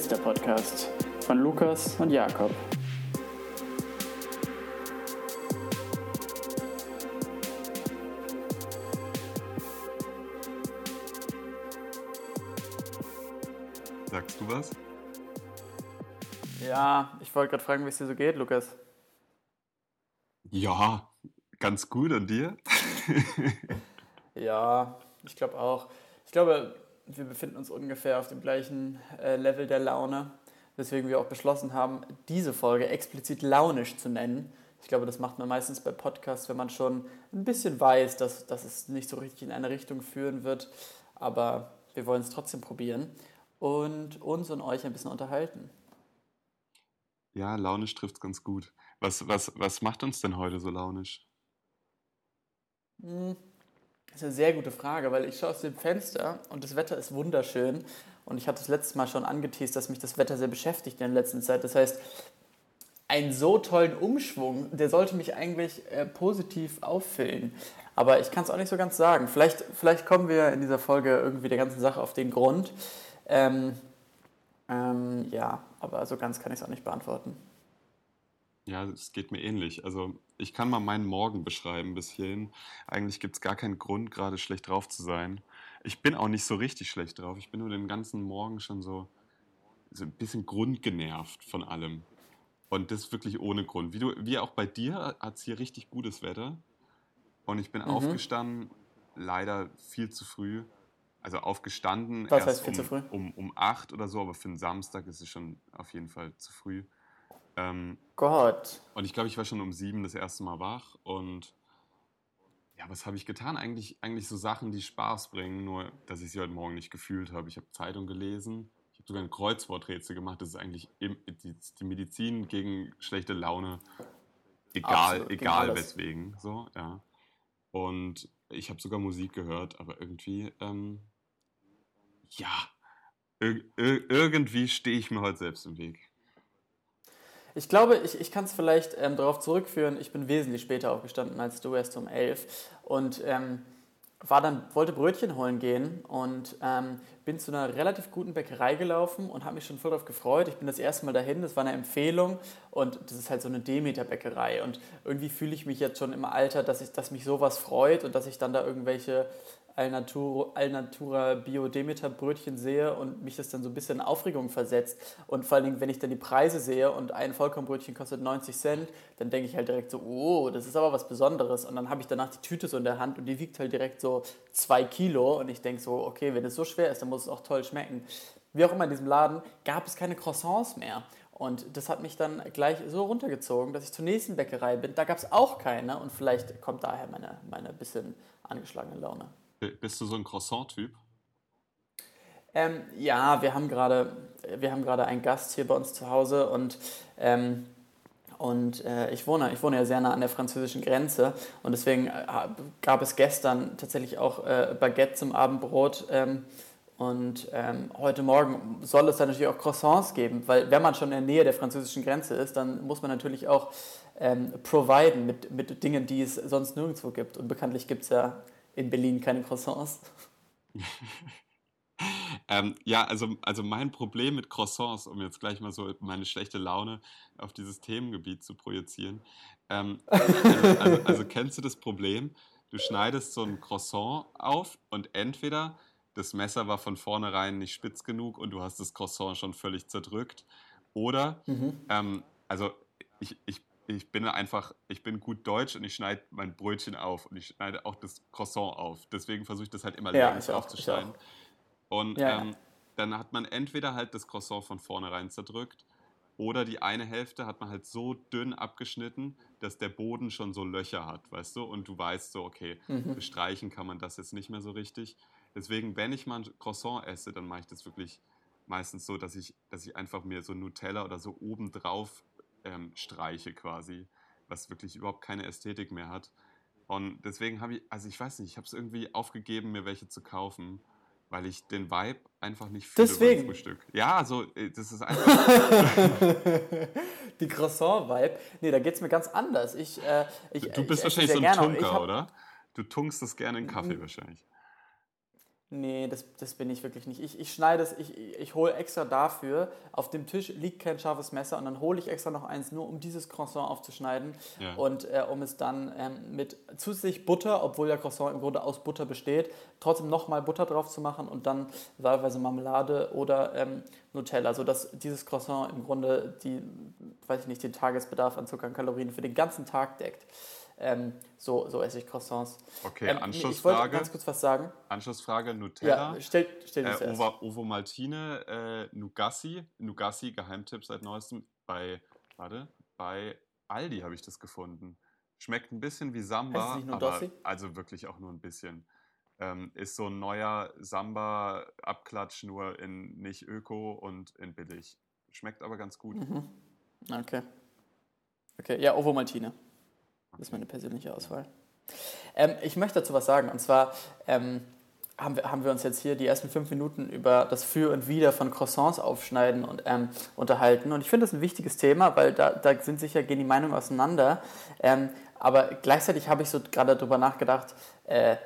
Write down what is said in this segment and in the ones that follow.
Jetzt der Podcast von Lukas und Jakob. Sagst du was? Ja, ich wollte gerade fragen, wie es dir so geht, Lukas. Ja, ganz gut. Und dir? ja, ich glaube auch. Ich glaube, wir befinden uns ungefähr auf dem gleichen äh, Level der Laune, weswegen wir auch beschlossen haben, diese Folge explizit launisch zu nennen. Ich glaube, das macht man meistens bei Podcasts, wenn man schon ein bisschen weiß, dass, dass es nicht so richtig in eine Richtung führen wird. Aber wir wollen es trotzdem probieren und uns und euch ein bisschen unterhalten. Ja, launisch trifft es ganz gut. Was, was, was macht uns denn heute so launisch? Hm, das ist eine sehr gute Frage, weil ich schaue aus dem Fenster und das Wetter ist wunderschön. Und ich hatte das letzte Mal schon angeteased, dass mich das Wetter sehr beschäftigt in der letzten Zeit. Das heißt, einen so tollen Umschwung, der sollte mich eigentlich äh, positiv auffüllen. Aber ich kann es auch nicht so ganz sagen. Vielleicht, vielleicht kommen wir in dieser Folge irgendwie der ganzen Sache auf den Grund. Ähm, ähm, ja, aber so ganz kann ich es auch nicht beantworten. Ja, es geht mir ähnlich. Also ich kann mal meinen Morgen beschreiben bis hierhin. Eigentlich gibt es gar keinen Grund, gerade schlecht drauf zu sein. Ich bin auch nicht so richtig schlecht drauf. Ich bin nur den ganzen Morgen schon so, so ein bisschen grundgenervt von allem. Und das wirklich ohne Grund. Wie, du, wie auch bei dir hat es hier richtig gutes Wetter. Und ich bin mhm. aufgestanden, leider viel zu früh. Also aufgestanden Was erst heißt um, um, um acht oder so, aber für einen Samstag ist es schon auf jeden Fall zu früh. Ähm, Gott. Und ich glaube, ich war schon um sieben das erste Mal wach und ja, was habe ich getan? Eigentlich, eigentlich so Sachen, die Spaß bringen, nur dass ich sie heute Morgen nicht gefühlt habe. Ich habe Zeitung gelesen, ich habe sogar ein Kreuzworträtsel gemacht. Das ist eigentlich die, die Medizin gegen schlechte Laune, egal, Absolut, egal weswegen. So, ja. Und ich habe sogar Musik gehört, aber irgendwie, ähm, ja, ir irgendwie stehe ich mir heute selbst im Weg. Ich glaube, ich, ich kann es vielleicht ähm, darauf zurückführen, ich bin wesentlich später aufgestanden als du, erst um elf. Und ähm, war dann, wollte Brötchen holen gehen und ähm, bin zu einer relativ guten Bäckerei gelaufen und habe mich schon voll darauf gefreut. Ich bin das erste Mal dahin, das war eine Empfehlung und das ist halt so eine Demeter-Bäckerei. Und irgendwie fühle ich mich jetzt schon im Alter, dass, ich, dass mich sowas freut und dass ich dann da irgendwelche Alnatura, Alnatura Bio Demeter Brötchen sehe und mich das dann so ein bisschen in Aufregung versetzt. Und vor allen Dingen, wenn ich dann die Preise sehe und ein Vollkornbrötchen kostet 90 Cent, dann denke ich halt direkt so, oh, das ist aber was Besonderes. Und dann habe ich danach die Tüte so in der Hand und die wiegt halt direkt so zwei Kilo. Und ich denke so, okay, wenn es so schwer ist, dann muss es auch toll schmecken. Wie auch immer in diesem Laden gab es keine Croissants mehr. Und das hat mich dann gleich so runtergezogen, dass ich zur nächsten Bäckerei bin. Da gab es auch keine und vielleicht kommt daher meine, meine bisschen angeschlagene Laune. Bist du so ein Croissant-Typ? Ähm, ja, wir haben gerade wir haben gerade einen Gast hier bei uns zu Hause und ähm, und äh, ich wohne ich wohne ja sehr nah an der französischen Grenze und deswegen äh, gab es gestern tatsächlich auch äh, Baguette zum Abendbrot ähm, und ähm, heute Morgen soll es dann natürlich auch Croissants geben, weil wenn man schon in der Nähe der französischen Grenze ist, dann muss man natürlich auch ähm, providen mit, mit Dingen, die es sonst nirgendwo gibt. Und bekanntlich gibt es ja in Berlin keine Croissants. ähm, ja, also, also mein Problem mit Croissants, um jetzt gleich mal so meine schlechte Laune auf dieses Themengebiet zu projizieren. Ähm, also, also, also kennst du das Problem? Du schneidest so ein Croissant auf und entweder das Messer war von vornherein nicht spitz genug und du hast das Croissant schon völlig zerdrückt. Oder, mhm. ähm, also ich, ich ich bin einfach, ich bin gut deutsch und ich schneide mein Brötchen auf und ich schneide auch das Croissant auf. Deswegen versuche ich das halt immer ja, längs aufzuschneiden. Und ja. ähm, dann hat man entweder halt das Croissant von vornherein zerdrückt oder die eine Hälfte hat man halt so dünn abgeschnitten, dass der Boden schon so Löcher hat, weißt du? Und du weißt so, okay, mhm. bestreichen kann man das jetzt nicht mehr so richtig. Deswegen, wenn ich mal ein Croissant esse, dann mache ich das wirklich meistens so, dass ich, dass ich einfach mir so Nutella oder so oben drauf ähm, streiche quasi, was wirklich überhaupt keine Ästhetik mehr hat. Und deswegen habe ich, also ich weiß nicht, ich habe es irgendwie aufgegeben, mir welche zu kaufen, weil ich den Vibe einfach nicht fühle deswegen. beim Frühstück. Ja, so, äh, das ist einfach... Die Croissant-Vibe, nee, da geht es mir ganz anders. Ich, äh, ich, du bist wahrscheinlich so ein Tunker, oder? Du tunkst das gerne in Kaffee wahrscheinlich. Nee, das, das bin ich wirklich nicht. Ich, ich schneide es, ich, ich hole extra dafür. Auf dem Tisch liegt kein scharfes Messer und dann hole ich extra noch eins, nur um dieses Croissant aufzuschneiden ja. und äh, um es dann ähm, mit zusätzlich Butter, obwohl der Croissant im Grunde aus Butter besteht, trotzdem nochmal Butter drauf zu machen und dann wahlweise Marmelade oder ähm, Nutella, sodass dieses Croissant im Grunde die, weiß ich nicht, den Tagesbedarf an Zucker und Kalorien für den ganzen Tag deckt. Ähm, so, so esse ich Croissants. Okay, ähm, Anschlussfrage. Ich wollte ganz kurz was sagen. Anschlussfrage, Nutella. Ja, stell, stell äh, Ovo, Ovo Maltine, äh, Nugassi. Nugassi, Geheimtipp seit neuestem. Bei, warte, bei Aldi habe ich das gefunden. Schmeckt ein bisschen wie Samba, aber also wirklich auch nur ein bisschen. Ähm, ist so ein neuer Samba-Abklatsch, nur in nicht öko und in billig. Schmeckt aber ganz gut. Mhm. Okay. Okay, ja, Ovo Maltine. Das ist meine persönliche Auswahl. Ähm, ich möchte dazu was sagen. Und zwar ähm, haben, wir, haben wir uns jetzt hier die ersten fünf Minuten über das Für und Wider von Croissants aufschneiden und ähm, unterhalten. Und ich finde das ein wichtiges Thema, weil da, da sind sicher, gehen die Meinungen auseinander. Ähm, aber gleichzeitig habe ich so gerade darüber nachgedacht, äh,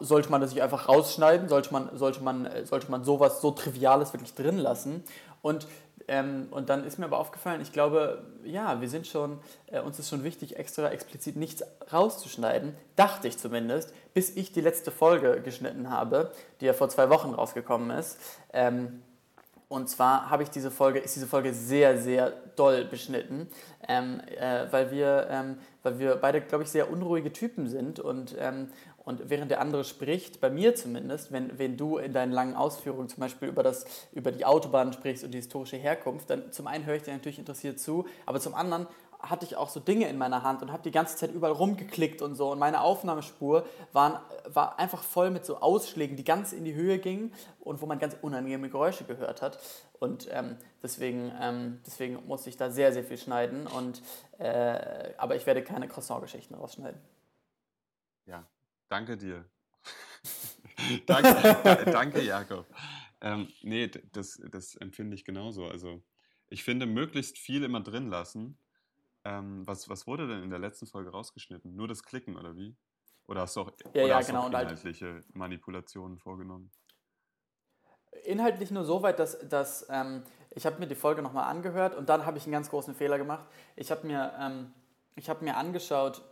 sollte man das nicht einfach rausschneiden? Sollte man, sollte man, sollte man sowas so Triviales wirklich drin lassen? Und ähm, und dann ist mir aber aufgefallen, ich glaube, ja, wir sind schon, äh, uns ist schon wichtig, extra explizit nichts rauszuschneiden, dachte ich zumindest, bis ich die letzte Folge geschnitten habe, die ja vor zwei Wochen rausgekommen ist. Ähm, und zwar habe ich diese Folge, ist diese Folge sehr, sehr doll beschnitten, ähm, äh, weil, wir, ähm, weil wir beide, glaube ich, sehr unruhige Typen sind und, ähm, und während der andere spricht, bei mir zumindest, wenn, wenn du in deinen langen Ausführungen zum Beispiel über, das, über die Autobahn sprichst und die historische Herkunft, dann zum einen höre ich dir natürlich interessiert zu, aber zum anderen hatte ich auch so Dinge in meiner Hand und habe die ganze Zeit überall rumgeklickt und so. Und meine Aufnahmespur waren, war einfach voll mit so Ausschlägen, die ganz in die Höhe gingen und wo man ganz unangenehme Geräusche gehört hat. Und ähm, deswegen, ähm, deswegen musste ich da sehr, sehr viel schneiden. Und, äh, aber ich werde keine Croissant-Geschichten rausschneiden. Danke dir. danke, danke, Jakob. Ähm, nee, das, das empfinde ich genauso. Also, ich finde, möglichst viel immer drin lassen. Ähm, was, was wurde denn in der letzten Folge rausgeschnitten? Nur das Klicken oder wie? Oder hast du auch, ja, ja, hast genau, auch inhaltliche halt, Manipulationen vorgenommen? Inhaltlich nur so weit, dass, dass ähm, ich habe mir die Folge nochmal angehört und dann habe ich einen ganz großen Fehler gemacht. Ich habe mir, ähm, hab mir angeschaut,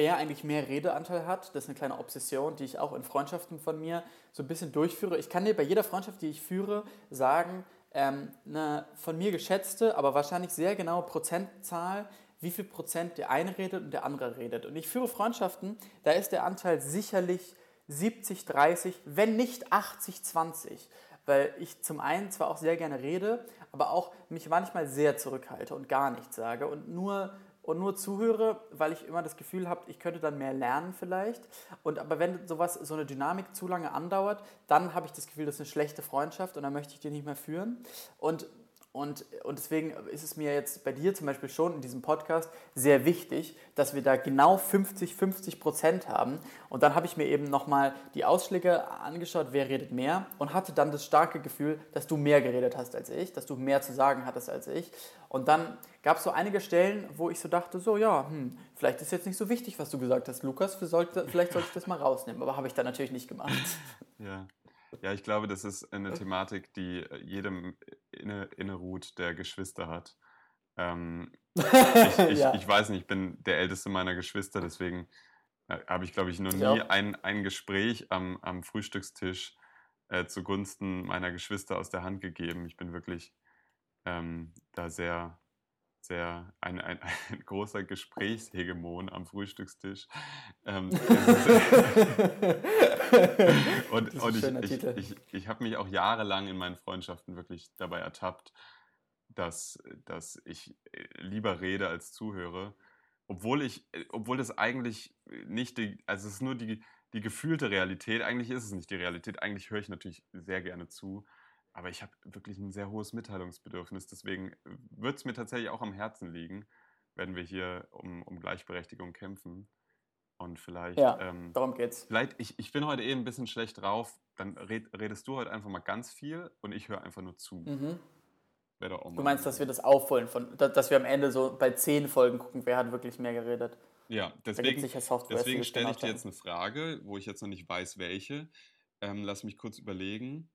wer eigentlich mehr Redeanteil hat. Das ist eine kleine Obsession, die ich auch in Freundschaften von mir so ein bisschen durchführe. Ich kann dir bei jeder Freundschaft, die ich führe, sagen, ähm, eine von mir geschätzte, aber wahrscheinlich sehr genaue Prozentzahl, wie viel Prozent der eine redet und der andere redet. Und ich führe Freundschaften, da ist der Anteil sicherlich 70, 30, wenn nicht 80, 20 weil ich zum einen zwar auch sehr gerne rede, aber auch mich manchmal sehr zurückhalte und gar nichts sage und nur und nur zuhöre, weil ich immer das Gefühl habe, ich könnte dann mehr lernen vielleicht. Und aber wenn sowas, so eine Dynamik zu lange andauert, dann habe ich das Gefühl, das ist eine schlechte Freundschaft und dann möchte ich die nicht mehr führen. Und und, und deswegen ist es mir jetzt bei dir zum Beispiel schon in diesem Podcast sehr wichtig, dass wir da genau 50, 50 Prozent haben. Und dann habe ich mir eben nochmal die Ausschläge angeschaut, wer redet mehr und hatte dann das starke Gefühl, dass du mehr geredet hast als ich, dass du mehr zu sagen hattest als ich. Und dann gab es so einige Stellen, wo ich so dachte, so ja, hm, vielleicht ist jetzt nicht so wichtig, was du gesagt hast, Lukas, vielleicht sollte ich das mal rausnehmen. Aber habe ich dann natürlich nicht gemacht. Ja. Ja, ich glaube, das ist eine Thematik, die äh, jedem inne, inne ruht, der Geschwister hat. Ähm, ich, ich, ja. ich, weiß nicht, ich bin der älteste meiner Geschwister, deswegen äh, habe ich, glaube ich, noch nie ein, ein Gespräch am, am Frühstückstisch äh, zugunsten meiner Geschwister aus der Hand gegeben. Ich bin wirklich ähm, da sehr sehr ein, ein, ein großer Gesprächshegemon am Frühstückstisch. Ähm, und und ich, ich, ich, ich habe mich auch jahrelang in meinen Freundschaften wirklich dabei ertappt, dass, dass ich äh, lieber rede als zuhöre. Obwohl ich, äh, obwohl das eigentlich nicht die, also es ist nur die, die gefühlte Realität, eigentlich ist es nicht die Realität, eigentlich höre ich natürlich sehr gerne zu. Aber ich habe wirklich ein sehr hohes Mitteilungsbedürfnis. Deswegen wird es mir tatsächlich auch am Herzen liegen, wenn wir hier um, um Gleichberechtigung kämpfen. Und vielleicht. Ja, ähm, darum geht's. Vielleicht, ich, ich bin heute eh ein bisschen schlecht drauf. Dann red, redest du heute einfach mal ganz viel und ich höre einfach nur zu. Mhm. Du meinst, dass wir das aufholen, von, dass wir am Ende so bei zehn Folgen gucken, wer hat wirklich mehr geredet? Ja, deswegen, deswegen stelle ich dir jetzt eine Frage, wo ich jetzt noch nicht weiß, welche. Ähm, lass mich kurz überlegen.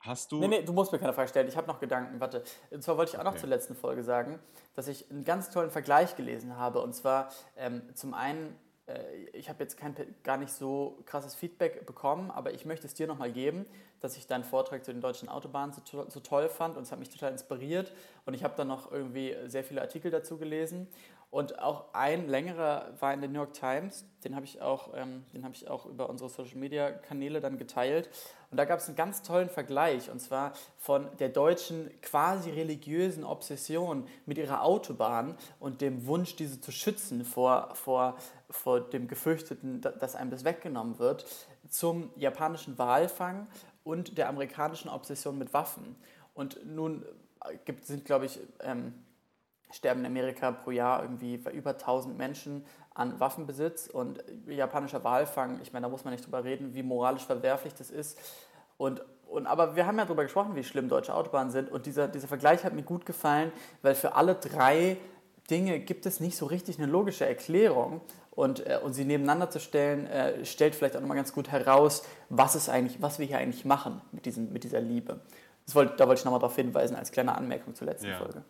Hast du. Nee, nee, du musst mir keine Frage stellen. Ich habe noch Gedanken. Warte. Und zwar wollte ich auch okay. noch zur letzten Folge sagen, dass ich einen ganz tollen Vergleich gelesen habe. Und zwar ähm, zum einen äh, ich habe jetzt kein, gar nicht so krasses Feedback bekommen, aber ich möchte es dir nochmal geben, dass ich deinen Vortrag zu den deutschen Autobahnen so, so toll fand und es hat mich total inspiriert. Und ich habe dann noch irgendwie sehr viele Artikel dazu gelesen. Und auch ein längerer war in der New York Times, den habe ich, auch, ähm, hab ich auch über unsere Social-Media-Kanäle dann geteilt. Und da gab es einen ganz tollen Vergleich, und zwar von der deutschen quasi religiösen Obsession mit ihrer Autobahn und dem Wunsch, diese zu schützen vor, vor, vor dem Gefürchteten, dass einem das weggenommen wird, zum japanischen Walfang und der amerikanischen Obsession mit Waffen. Und nun gibt, sind, glaube ich, ähm, sterben in Amerika pro Jahr irgendwie über 1000 Menschen an Waffenbesitz und japanischer Walfang, ich meine, da muss man nicht drüber reden, wie moralisch verwerflich das ist. Und, und, aber wir haben ja darüber gesprochen, wie schlimm deutsche Autobahnen sind und dieser, dieser Vergleich hat mir gut gefallen, weil für alle drei Dinge gibt es nicht so richtig eine logische Erklärung und, äh, und sie nebeneinander zu stellen, äh, stellt vielleicht auch nochmal ganz gut heraus, was, ist eigentlich, was wir hier eigentlich machen mit, diesem, mit dieser Liebe. Wollte, da wollte ich nochmal darauf hinweisen, als kleine Anmerkung zur letzten ja. Folge.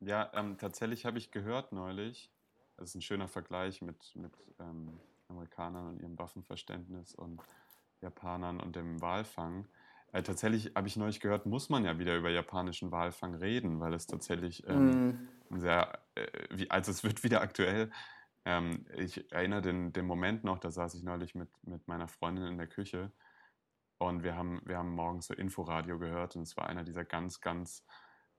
Ja, ähm, tatsächlich habe ich gehört neulich, das ist ein schöner Vergleich mit, mit ähm, Amerikanern und ihrem Waffenverständnis und Japanern und dem Walfang. Äh, tatsächlich habe ich neulich gehört, muss man ja wieder über japanischen Walfang reden, weil es tatsächlich ähm, mm. sehr, äh, wie, also es wird wieder aktuell. Ähm, ich erinnere den, den Moment noch, da saß ich neulich mit, mit meiner Freundin in der Küche und wir haben, wir haben morgens so Inforadio gehört und es war einer dieser ganz, ganz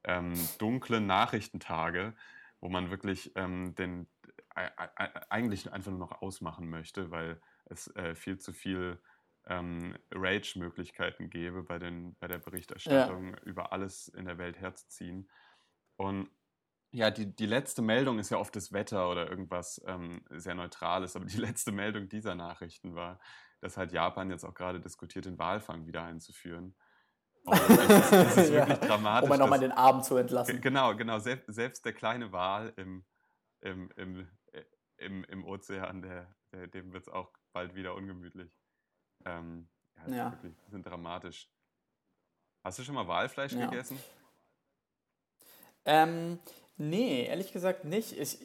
ähm, dunklen Nachrichtentage, wo man wirklich ähm, den äh, äh, eigentlich einfach nur noch ausmachen möchte, weil es äh, viel zu viel ähm, Rage-Möglichkeiten gäbe, bei, den, bei der Berichterstattung ja. über alles in der Welt herzuziehen. Und ja, die, die letzte Meldung ist ja oft das Wetter oder irgendwas ähm, sehr Neutrales, aber die letzte Meldung dieser Nachrichten war, dass halt Japan jetzt auch gerade diskutiert, den Walfang wieder einzuführen. Oh, es ist, ist wirklich ja, dramatisch. Um nochmal den Abend zu entlassen. Genau, genau. Selbst, selbst der kleine Wal im, im, im, äh, im, im Ozean, der, der dem wird es auch bald wieder ungemütlich. Ähm, ja, ja. Wirklich, die sind dramatisch. Hast du schon mal Walfleisch ja. gegessen? Ähm, nee, ehrlich gesagt nicht. Ich,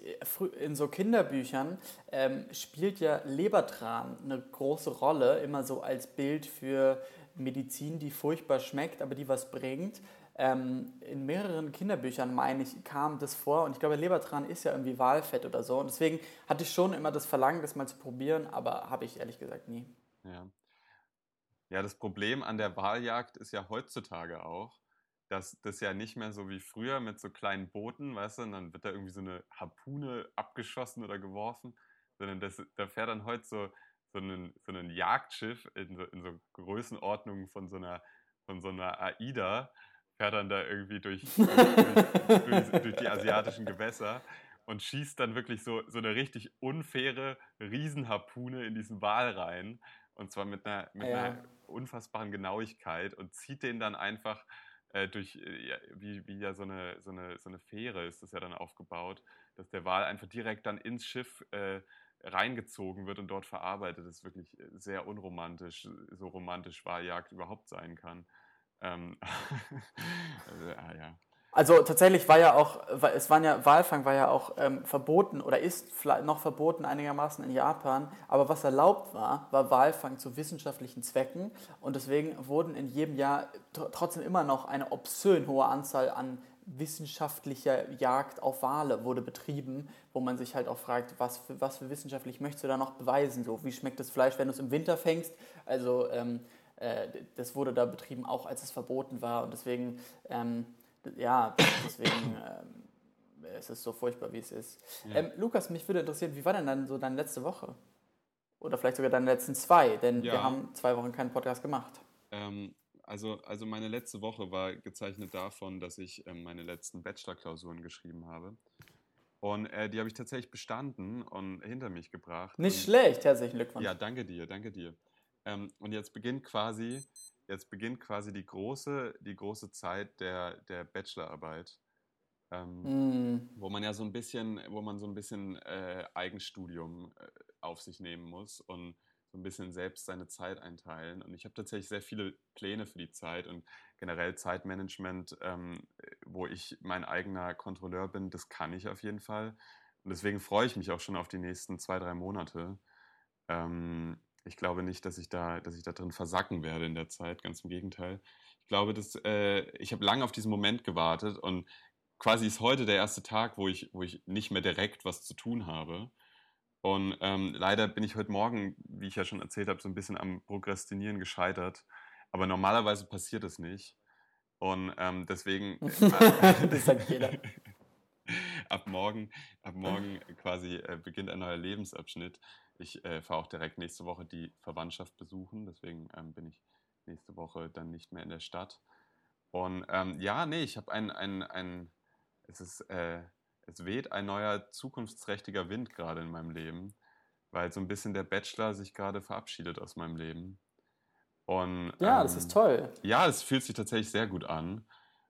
in so Kinderbüchern ähm, spielt ja Lebertran eine große Rolle, immer so als Bild für Medizin, die furchtbar schmeckt, aber die was bringt. Ähm, in mehreren Kinderbüchern, meine ich, kam das vor. Und ich glaube, Lebertran ist ja irgendwie Walfett oder so. Und deswegen hatte ich schon immer das Verlangen, das mal zu probieren, aber habe ich ehrlich gesagt nie. Ja. Ja, das Problem an der Waljagd ist ja heutzutage auch, dass das ja nicht mehr so wie früher mit so kleinen Booten, weißt du, und dann wird da irgendwie so eine Harpune abgeschossen oder geworfen, sondern das, da fährt dann heute so, so, ein, so ein Jagdschiff in so, in so Größenordnungen von so einer, von so einer AIDA, fährt dann da irgendwie durch, durch, durch, durch die asiatischen Gewässer und schießt dann wirklich so, so eine richtig unfaire Riesenharpune in diesen Wal rein. Und zwar mit einer, mit ja. einer unfassbaren Genauigkeit und zieht den dann einfach äh, durch, äh, wie, wie ja so eine, so, eine, so eine Fähre ist das ja dann aufgebaut, dass der Wal einfach direkt dann ins Schiff äh, reingezogen wird und dort verarbeitet. Ist wirklich äh, sehr unromantisch, so romantisch Waljagd überhaupt sein kann. Ähm, also, ah, ja. Also tatsächlich war ja auch, es waren ja, Walfang war ja auch ähm, verboten oder ist noch verboten einigermaßen in Japan. Aber was erlaubt war, war Walfang zu wissenschaftlichen Zwecken. Und deswegen wurden in jedem Jahr trotzdem immer noch eine obszön hohe Anzahl an wissenschaftlicher Jagd auf Wale wurde betrieben, wo man sich halt auch fragt, was für, was für wissenschaftlich möchtest du da noch beweisen? So, wie schmeckt das Fleisch, wenn du es im Winter fängst? Also ähm, äh, das wurde da betrieben, auch als es verboten war. Und deswegen... Ähm, ja, deswegen ähm, es ist so furchtbar, wie es ist. Ja. Ähm, Lukas, mich würde interessieren, wie war denn dann so deine letzte Woche? Oder vielleicht sogar deine letzten zwei, denn ja. wir haben zwei Wochen keinen Podcast gemacht. Also, also meine letzte Woche war gezeichnet davon, dass ich ähm, meine letzten Bachelor-Klausuren geschrieben habe. Und äh, die habe ich tatsächlich bestanden und hinter mich gebracht. Nicht und, schlecht, herzlichen Glückwunsch. Ja, danke dir, danke dir. Ähm, und jetzt beginnt quasi jetzt beginnt quasi die große, die große Zeit der, der Bachelorarbeit. ähm, mm. wo man ja so ein bisschen, wo man so ein bisschen äh, Eigenstudium äh, auf sich nehmen muss und ein bisschen selbst seine Zeit einteilen. Und ich habe tatsächlich sehr viele Pläne für die Zeit und generell Zeitmanagement, ähm, wo ich mein eigener Kontrolleur bin, das kann ich auf jeden Fall. Und deswegen freue ich mich auch schon auf die nächsten zwei, drei Monate. Ähm, ich glaube nicht, dass ich da, dass ich da drin versacken werde in der Zeit. Ganz im Gegenteil. Ich glaube, dass äh, ich habe lange auf diesen Moment gewartet und quasi ist heute der erste Tag, wo ich, wo ich nicht mehr direkt was zu tun habe. Und ähm, leider bin ich heute Morgen, wie ich ja schon erzählt habe, so ein bisschen am Prokrastinieren gescheitert. Aber normalerweise passiert es nicht. Und ähm, deswegen. das sagt jeder. ab morgen, ab morgen quasi äh, beginnt ein neuer Lebensabschnitt. Ich äh, fahre auch direkt nächste Woche die Verwandtschaft besuchen, deswegen ähm, bin ich nächste Woche dann nicht mehr in der Stadt. Und ähm, ja, nee, ich habe ein, ein, ein, es ist, äh, es weht ein neuer zukunftsträchtiger Wind gerade in meinem Leben, weil so ein bisschen der Bachelor sich gerade verabschiedet aus meinem Leben. Und, ja, ähm, das ist toll. Ja, es fühlt sich tatsächlich sehr gut an.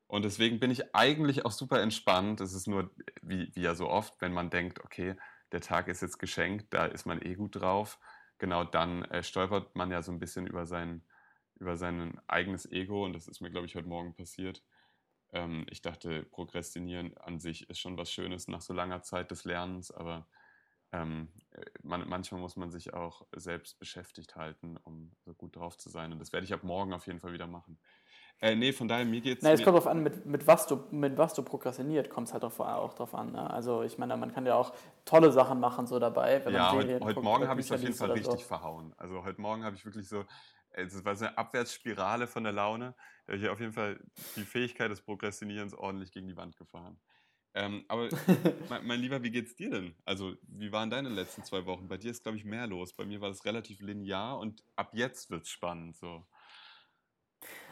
Und deswegen bin ich eigentlich auch super entspannt. Es ist nur, wie, wie ja so oft, wenn man denkt, okay, der Tag ist jetzt geschenkt, da ist man eh gut drauf. Genau dann äh, stolpert man ja so ein bisschen über sein, über sein eigenes Ego und das ist mir, glaube ich, heute Morgen passiert. Ähm, ich dachte, Prokrastinieren an sich ist schon was Schönes nach so langer Zeit des Lernens, aber ähm, äh, man, manchmal muss man sich auch selbst beschäftigt halten, um so gut drauf zu sein. Und das werde ich ab morgen auf jeden Fall wieder machen. Äh, nee, von daher, mir geht's. Na, es kommt darauf an, mit, mit, was du, mit was du prokrastiniert, kommt es halt auch, auch drauf an. Ne? Also, ich meine, man kann ja auch tolle Sachen machen so dabei. ja, heute, heute Morgen habe ich es auf jeden Fall richtig so. verhauen. Also, heute Morgen habe ich wirklich so, es war so eine Abwärtsspirale von der Laune. Da habe ich auf jeden Fall die Fähigkeit des Prokrastinierens ordentlich gegen die Wand gefahren. Ähm, aber mein, mein, Lieber, wie geht's dir denn? Also, wie waren deine letzten zwei Wochen? Bei dir ist, glaube ich, mehr los. Bei mir war es relativ linear und ab jetzt wird es spannend. So.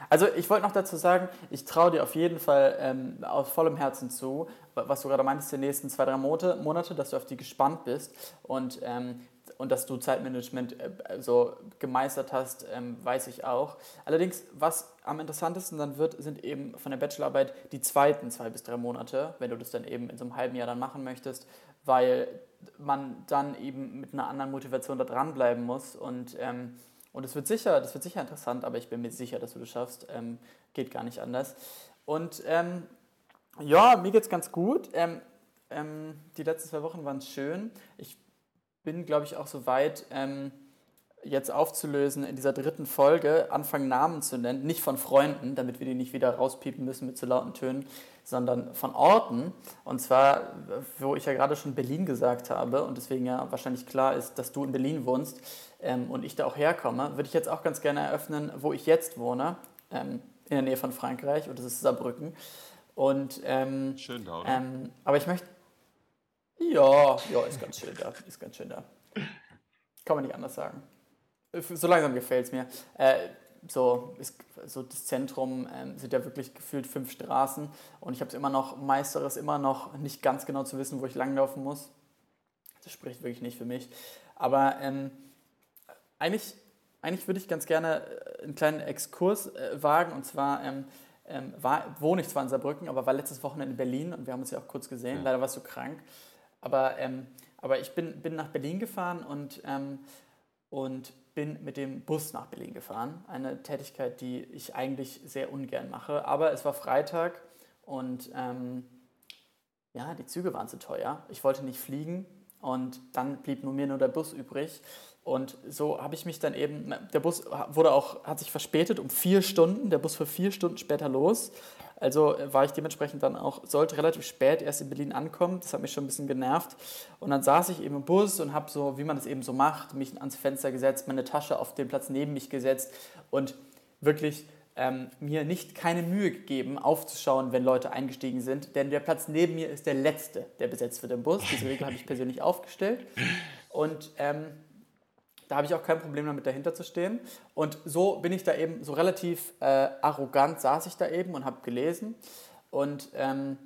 Also ich wollte noch dazu sagen, ich traue dir auf jeden Fall ähm, aus vollem Herzen zu, was du gerade meintest, die nächsten zwei, drei Monate, Monate dass du auf die gespannt bist und, ähm, und dass du Zeitmanagement äh, so gemeistert hast, ähm, weiß ich auch. Allerdings, was am interessantesten dann wird, sind eben von der Bachelorarbeit die zweiten zwei bis drei Monate, wenn du das dann eben in so einem halben Jahr dann machen möchtest, weil man dann eben mit einer anderen Motivation da dranbleiben muss und ähm, und es wird sicher, das wird sicher interessant, aber ich bin mir sicher, dass du das schaffst. Ähm, geht gar nicht anders. Und ähm, ja, mir geht's ganz gut. Ähm, ähm die letzten zwei Wochen waren schön. Ich bin, glaube ich, auch so weit, ähm, jetzt aufzulösen, in dieser dritten Folge anfangen Namen zu nennen, nicht von Freunden, damit wir die nicht wieder rauspiepen müssen mit zu lauten Tönen, sondern von Orten. Und zwar, wo ich ja gerade schon Berlin gesagt habe und deswegen ja wahrscheinlich klar ist, dass du in Berlin wohnst ähm, und ich da auch herkomme, würde ich jetzt auch ganz gerne eröffnen, wo ich jetzt wohne, ähm, in der Nähe von Frankreich und das ist Saarbrücken. Und, ähm, schön da, oder? Ähm, aber ich möchte. Ja, ja, ist ganz schön da. Ist ganz schön da. Kann man nicht anders sagen. So langsam gefällt es mir. Äh, so, ist, so das Zentrum ähm, sind ja wirklich gefühlt fünf Straßen und ich habe es immer noch, meistere es immer noch nicht ganz genau zu wissen, wo ich langlaufen muss. Das spricht wirklich nicht für mich. Aber ähm, eigentlich, eigentlich würde ich ganz gerne äh, einen kleinen Exkurs äh, wagen und zwar ähm, ähm, war, wohne ich zwar in Saarbrücken, aber war letztes Wochenende in Berlin und wir haben uns ja auch kurz gesehen. Leider warst du krank. Aber, ähm, aber ich bin, bin nach Berlin gefahren und, ähm, und bin mit dem Bus nach Berlin gefahren. Eine Tätigkeit, die ich eigentlich sehr ungern mache. Aber es war Freitag und ähm, ja, die Züge waren zu teuer. Ich wollte nicht fliegen und dann blieb nur mir nur der Bus übrig. Und so habe ich mich dann eben, der Bus wurde auch, hat sich verspätet um vier Stunden, der Bus fuhr vier Stunden später los. Also äh, war ich dementsprechend dann auch, sollte relativ spät erst in Berlin ankommen. Das hat mich schon ein bisschen genervt. Und dann saß ich eben im Bus und habe so, wie man das eben so macht, mich ans Fenster gesetzt, meine Tasche auf den Platz neben mich gesetzt und wirklich ähm, mir nicht keine Mühe gegeben, aufzuschauen, wenn Leute eingestiegen sind. Denn der Platz neben mir ist der letzte, der besetzt wird im Bus. Diese Regel habe ich persönlich aufgestellt. Und ähm, da habe ich auch kein Problem damit, dahinter zu stehen. Und so bin ich da eben, so relativ äh, arrogant saß ich da eben und habe gelesen. Und ähm,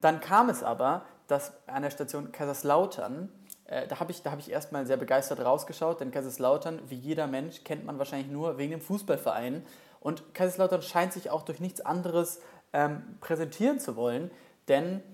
dann kam es aber, dass an der Station Kaiserslautern, äh, da habe ich, hab ich erstmal sehr begeistert rausgeschaut, denn Kaiserslautern, wie jeder Mensch, kennt man wahrscheinlich nur wegen dem Fußballverein. Und Kaiserslautern scheint sich auch durch nichts anderes ähm, präsentieren zu wollen, denn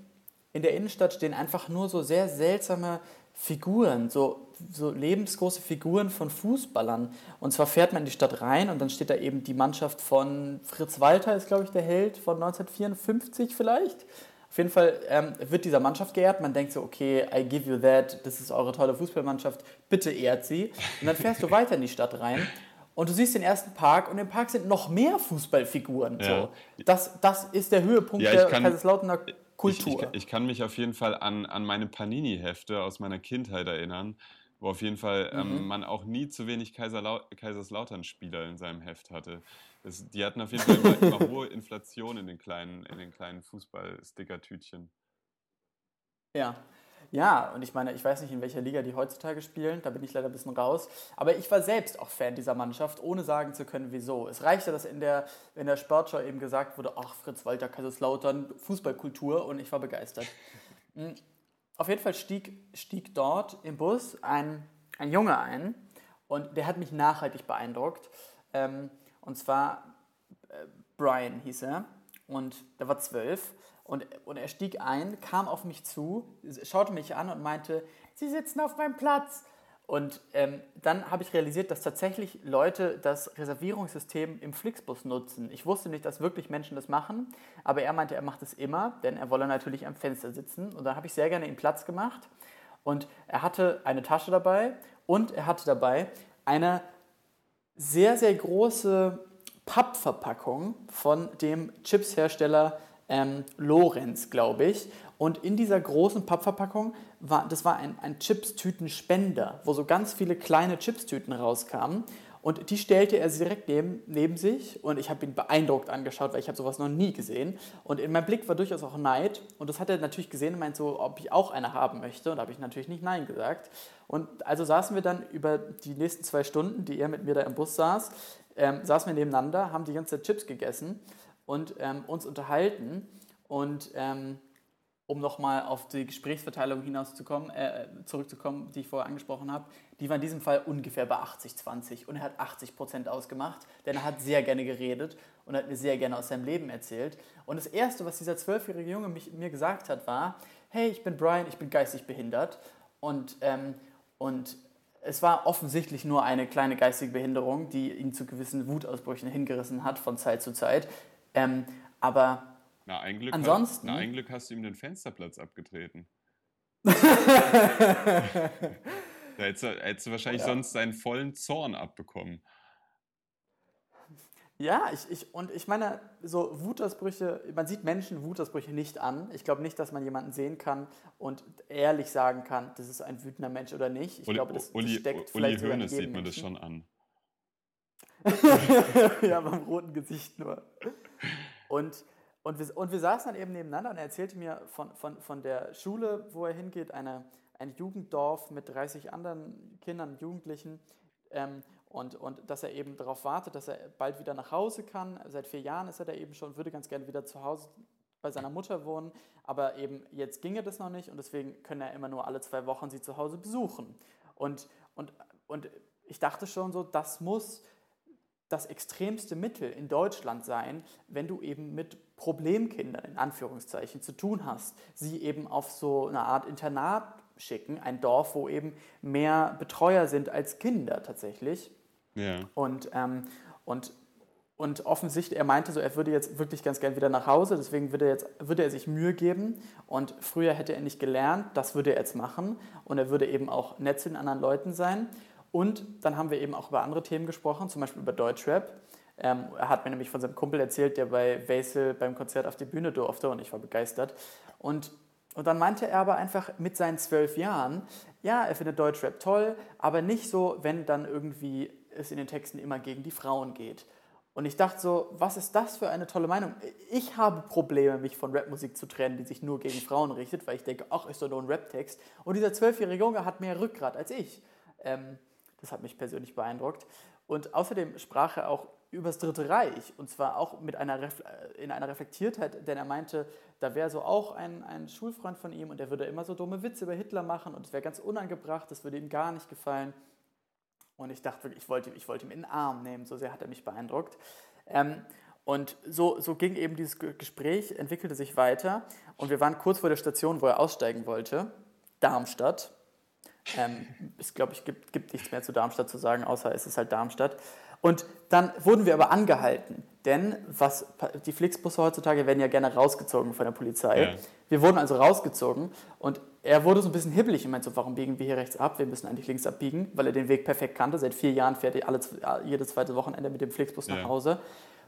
in der Innenstadt stehen einfach nur so sehr seltsame Figuren, so, so lebensgroße Figuren von Fußballern. Und zwar fährt man in die Stadt rein und dann steht da eben die Mannschaft von Fritz Walter, ist glaube ich der Held von 1954 vielleicht. Auf jeden Fall ähm, wird dieser Mannschaft geehrt. Man denkt so, okay, I give you that, das ist eure tolle Fußballmannschaft, bitte ehrt sie. Und dann fährst du weiter in die Stadt rein und du siehst den ersten Park und im Park sind noch mehr Fußballfiguren. Ja. So. Das, das ist der Höhepunkt ja, der kann, Kaiserslauterner Kultur. Ich, ich, ich, kann mich auf jeden Fall an, an meine Panini-Hefte aus meiner Kindheit erinnern, wo auf jeden Fall ähm, mhm. man auch nie zu wenig Kaiserslautern-Spieler in seinem Heft hatte. Das, die hatten auf jeden Fall immer, immer hohe Inflation in den kleinen, in den kleinen Fußball-Sticker-Tütchen. Ja. Ja, und ich meine, ich weiß nicht, in welcher Liga die heutzutage spielen, da bin ich leider ein bisschen raus. Aber ich war selbst auch Fan dieser Mannschaft, ohne sagen zu können, wieso. Es reichte, dass in der, in der Sportschau eben gesagt wurde, ach, Fritz Walter, Kaiserslautern, Fußballkultur und ich war begeistert. Auf jeden Fall stieg, stieg dort im Bus ein, ein Junge ein und der hat mich nachhaltig beeindruckt. Ähm, und zwar äh, Brian hieß er und der war zwölf und, und er stieg ein, kam auf mich zu, schaute mich an und meinte, Sie sitzen auf meinem Platz. Und ähm, dann habe ich realisiert, dass tatsächlich Leute das Reservierungssystem im Flixbus nutzen. Ich wusste nicht, dass wirklich Menschen das machen, aber er meinte, er macht es immer, denn er wolle natürlich am Fenster sitzen. Und da habe ich sehr gerne ihm Platz gemacht. Und er hatte eine Tasche dabei und er hatte dabei eine sehr, sehr große Pappverpackung von dem Chipshersteller ähm, Lorenz, glaube ich. Und in dieser großen Pappverpackung war, das war ein, ein Chips-Tüten-Spender, wo so ganz viele kleine Chips-Tüten rauskamen. Und die stellte er direkt neben, neben sich und ich habe ihn beeindruckt angeschaut, weil ich habe sowas noch nie gesehen. Und in meinem Blick war durchaus auch Neid und das hat er natürlich gesehen und meint so, ob ich auch eine haben möchte und da habe ich natürlich nicht Nein gesagt. Und also saßen wir dann über die nächsten zwei Stunden, die er mit mir da im Bus saß, ähm, saßen wir nebeneinander, haben die ganze Zeit Chips gegessen und ähm, uns unterhalten. Und ähm, um nochmal auf die Gesprächsverteilung hinauszukommen, äh, zurückzukommen, die ich vorher angesprochen habe, die war in diesem Fall ungefähr bei 80-20 und er hat 80 Prozent ausgemacht, denn er hat sehr gerne geredet und hat mir sehr gerne aus seinem Leben erzählt. Und das Erste, was dieser zwölfjährige Junge mich, mir gesagt hat, war, hey, ich bin Brian, ich bin geistig behindert und, ähm, und es war offensichtlich nur eine kleine geistige Behinderung, die ihn zu gewissen Wutausbrüchen hingerissen hat von Zeit zu Zeit. Ähm, aber na, ein Glück ansonsten. Hast, na, ein Glück hast du ihm den Fensterplatz abgetreten. da hättest du, hättest du wahrscheinlich ja. sonst seinen vollen Zorn abbekommen. Ja, ich, ich, und ich meine, so Wutausbrüche, man sieht Menschen Wutausbrüche nicht an. Ich glaube nicht, dass man jemanden sehen kann und ehrlich sagen kann, das ist ein wütender Mensch oder nicht. Ich Uli, glaube, das, Uli, das steckt Uli vielleicht Hoeneß sieht man Menschen. das schon an. ja, beim roten Gesicht nur. Und, und, wir, und wir saßen dann eben nebeneinander und er erzählte mir von, von, von der Schule, wo er hingeht, eine, ein Jugenddorf mit 30 anderen Kindern Jugendlichen. Ähm, und, und dass er eben darauf wartet, dass er bald wieder nach Hause kann. Seit vier Jahren ist er da eben schon, würde ganz gerne wieder zu Hause bei seiner Mutter wohnen, aber eben jetzt ginge das noch nicht und deswegen können er immer nur alle zwei Wochen sie zu Hause besuchen. Und, und, und ich dachte schon so, das muss das extremste Mittel in Deutschland sein, wenn du eben mit Problemkindern in Anführungszeichen zu tun hast, sie eben auf so eine Art Internat schicken, ein Dorf, wo eben mehr Betreuer sind als Kinder tatsächlich. Ja. Und, ähm, und, und offensichtlich, er meinte so, er würde jetzt wirklich ganz gern wieder nach Hause, deswegen würde er, jetzt, würde er sich Mühe geben. Und früher hätte er nicht gelernt, das würde er jetzt machen. Und er würde eben auch nett zu den anderen Leuten sein. Und dann haben wir eben auch über andere Themen gesprochen, zum Beispiel über Deutschrap. Ähm, er hat mir nämlich von seinem Kumpel erzählt, der bei Wesel beim Konzert auf die Bühne durfte und ich war begeistert. Und, und dann meinte er aber einfach mit seinen zwölf Jahren, ja, er findet Deutschrap toll, aber nicht so, wenn dann irgendwie es in den Texten immer gegen die Frauen geht. Und ich dachte so, was ist das für eine tolle Meinung? Ich habe Probleme, mich von Rapmusik zu trennen, die sich nur gegen Frauen richtet, weil ich denke, ach, ist doch nur ein Raptext. Und dieser zwölfjährige Junge hat mehr Rückgrat als ich. Ähm, das hat mich persönlich beeindruckt. Und außerdem sprach er auch über das Dritte Reich und zwar auch mit einer in einer Reflektiertheit, denn er meinte, da wäre so auch ein, ein Schulfreund von ihm und der würde immer so dumme Witze über Hitler machen und es wäre ganz unangebracht, das würde ihm gar nicht gefallen. Und ich dachte wirklich, ich wollte, ich wollte ihm in den Arm nehmen, so sehr hat er mich beeindruckt. Ähm, Und so, so ging eben dieses Gespräch, entwickelte sich weiter und wir waren kurz vor der Station, wo er aussteigen wollte, Darmstadt. Ähm, es glaube ich gibt, gibt nichts mehr zu Darmstadt zu sagen, außer es ist halt Darmstadt. Und dann wurden wir aber angehalten, denn was, die Flixbusse heutzutage werden ja gerne rausgezogen von der Polizei. Ja. Wir wurden also rausgezogen und er wurde so ein bisschen hibbelig und meinte so, warum biegen wir hier rechts ab? Wir müssen eigentlich links abbiegen, weil er den Weg perfekt kannte. Seit vier Jahren fährt er alle, jedes zweite Wochenende mit dem Flixbus ja. nach Hause.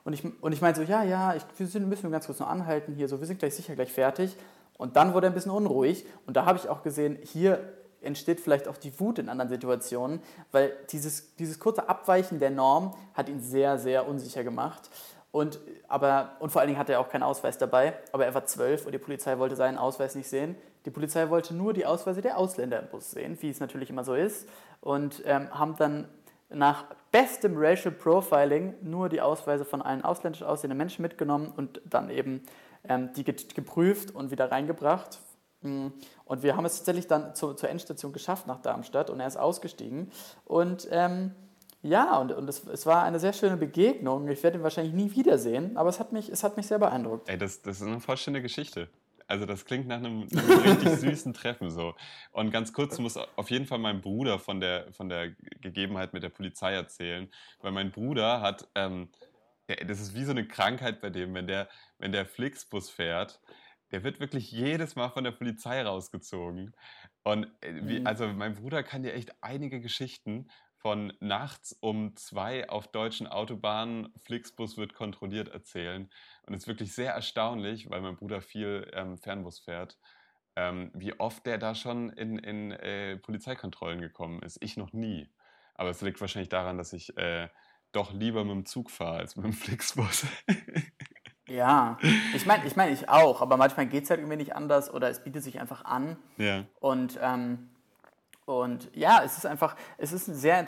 Und ich, und ich meinte so, ja, ja, ich, wir sind, müssen ganz kurz noch anhalten hier, so, wir sind gleich sicher gleich fertig. Und dann wurde er ein bisschen unruhig und da habe ich auch gesehen, hier entsteht vielleicht auch die Wut in anderen Situationen, weil dieses, dieses kurze Abweichen der Norm hat ihn sehr, sehr unsicher gemacht. Und, aber, und vor allen Dingen hatte er auch keinen Ausweis dabei, aber er war zwölf und die Polizei wollte seinen Ausweis nicht sehen. Die Polizei wollte nur die Ausweise der Ausländer im Bus sehen, wie es natürlich immer so ist, und ähm, haben dann nach bestem Racial Profiling nur die Ausweise von allen ausländisch aussehenden Menschen mitgenommen und dann eben ähm, die geprüft und wieder reingebracht. Mm. Und wir haben es tatsächlich dann zu, zur Endstation geschafft nach Darmstadt und er ist ausgestiegen. Und ähm, ja, und, und es, es, war eine sehr schöne Begegnung. Ich werde ihn wahrscheinlich nie wiedersehen, aber es hat mich, es hat mich sehr beeindruckt. Ey, das, das ist eine vollständige Geschichte. Also das klingt nach einem, einem richtig süßen Treffen so. Und ganz kurz muss auf jeden Fall mein Bruder von der, von der Gegebenheit mit der Polizei erzählen, weil mein Bruder hat, ähm, das ist wie so eine Krankheit bei dem, wenn der, wenn der Flixbus fährt, der wird wirklich jedes Mal von der Polizei rausgezogen. Und äh, wie, mhm. also mein Bruder kann dir echt einige Geschichten von nachts um zwei auf deutschen Autobahnen, Flixbus wird kontrolliert erzählen. Und es ist wirklich sehr erstaunlich, weil mein Bruder viel ähm, Fernbus fährt, ähm, wie oft der da schon in, in äh, Polizeikontrollen gekommen ist. Ich noch nie. Aber es liegt wahrscheinlich daran, dass ich äh, doch lieber mit dem Zug fahre als mit dem Flixbus. Ja, ich meine, ich, mein, ich auch, aber manchmal geht es halt irgendwie nicht anders oder es bietet sich einfach an. Ja. Und, ähm, und ja, es ist einfach, es ist ein sehr,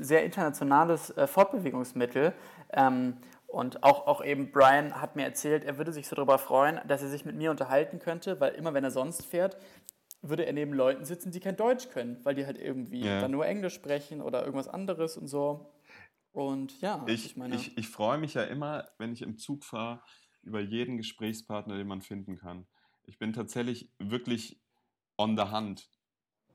sehr internationales äh, Fortbewegungsmittel. Ähm, und auch, auch eben Brian hat mir erzählt, er würde sich so darüber freuen, dass er sich mit mir unterhalten könnte, weil immer wenn er sonst fährt, würde er neben Leuten sitzen, die kein Deutsch können, weil die halt irgendwie ja. dann nur Englisch sprechen oder irgendwas anderes und so. Und ja, ich, ich meine. Ich, ich freue mich ja immer, wenn ich im Zug fahre, über jeden Gesprächspartner, den man finden kann. Ich bin tatsächlich wirklich on the hand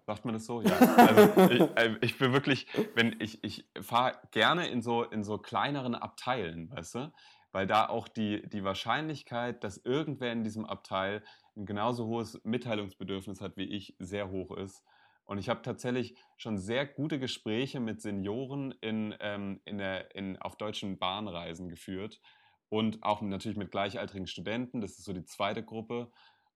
Sagt man das so? Ja. Also ich, äh, ich, bin wirklich, wenn ich, ich fahre gerne in so, in so kleineren Abteilen, weißt du? Weil da auch die, die Wahrscheinlichkeit, dass irgendwer in diesem Abteil ein genauso hohes Mitteilungsbedürfnis hat wie ich, sehr hoch ist. Und ich habe tatsächlich schon sehr gute Gespräche mit Senioren in, ähm, in der, in, auf deutschen Bahnreisen geführt und auch natürlich mit gleichaltrigen Studenten. Das ist so die zweite Gruppe.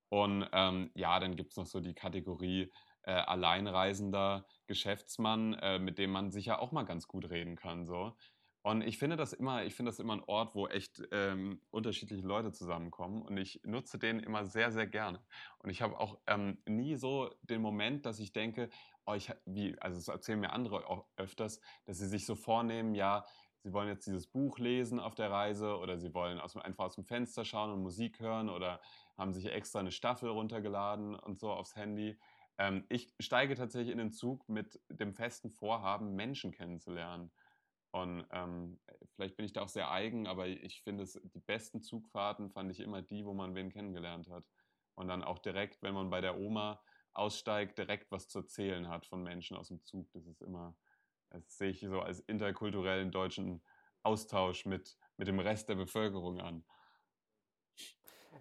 Und ähm, ja, dann gibt es noch so die Kategorie äh, alleinreisender Geschäftsmann, äh, mit dem man sicher auch mal ganz gut reden kann. So. Und ich finde das immer, ich finde das immer ein Ort, wo echt ähm, unterschiedliche Leute zusammenkommen. Und ich nutze den immer sehr, sehr gerne. Und ich habe auch ähm, nie so den Moment, dass ich denke, oh, ich, wie, also das erzählen mir andere auch öfters, dass sie sich so vornehmen, ja, sie wollen jetzt dieses Buch lesen auf der Reise oder sie wollen aus, einfach aus dem Fenster schauen und Musik hören oder haben sich extra eine Staffel runtergeladen und so aufs Handy. Ähm, ich steige tatsächlich in den Zug mit dem festen Vorhaben, Menschen kennenzulernen. Und ähm, vielleicht bin ich da auch sehr eigen, aber ich finde es, die besten Zugfahrten fand ich immer die, wo man wen kennengelernt hat. Und dann auch direkt, wenn man bei der Oma aussteigt, direkt was zu erzählen hat von Menschen aus dem Zug. Das ist immer, das sehe ich so als interkulturellen deutschen Austausch mit, mit dem Rest der Bevölkerung an.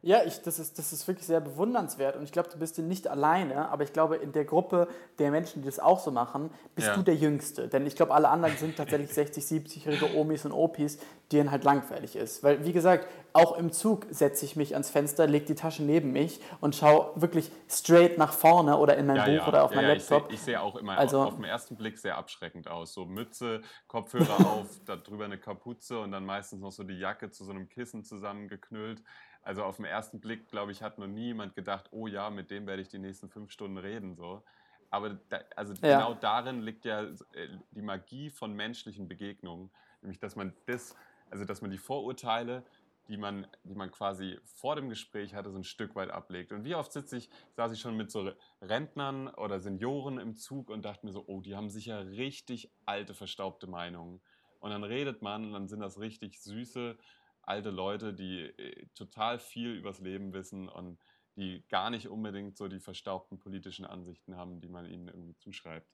Ja, ich, das, ist, das ist wirklich sehr bewundernswert und ich glaube, du bist nicht alleine, aber ich glaube, in der Gruppe der Menschen, die das auch so machen, bist ja. du der Jüngste. Denn ich glaube, alle anderen sind tatsächlich 60, 70-jährige Omis und Opis, denen halt langweilig ist. Weil, wie gesagt, auch im Zug setze ich mich ans Fenster, lege die Tasche neben mich und schaue wirklich straight nach vorne oder in mein ja, Buch ja. oder auf mein Laptop. Ich sehe seh auch immer also, auf, auf den ersten Blick sehr abschreckend aus. So Mütze, Kopfhörer auf, darüber eine Kapuze und dann meistens noch so die Jacke zu so einem Kissen zusammengeknüllt. Also auf den ersten Blick, glaube ich, hat noch nie jemand gedacht, oh ja, mit dem werde ich die nächsten fünf Stunden reden. So. Aber da, also ja. genau darin liegt ja äh, die Magie von menschlichen Begegnungen, nämlich dass man das, also dass man die Vorurteile, die man, die man quasi vor dem Gespräch hatte, so ein Stück weit ablegt. Und wie oft sitze ich, saß ich schon mit so Rentnern oder Senioren im Zug und dachte mir so, oh, die haben sicher richtig alte, verstaubte Meinungen. Und dann redet man und dann sind das richtig süße, alte Leute, die äh, total viel übers Leben wissen und die gar nicht unbedingt so die verstaubten politischen Ansichten haben, die man ihnen irgendwie zuschreibt.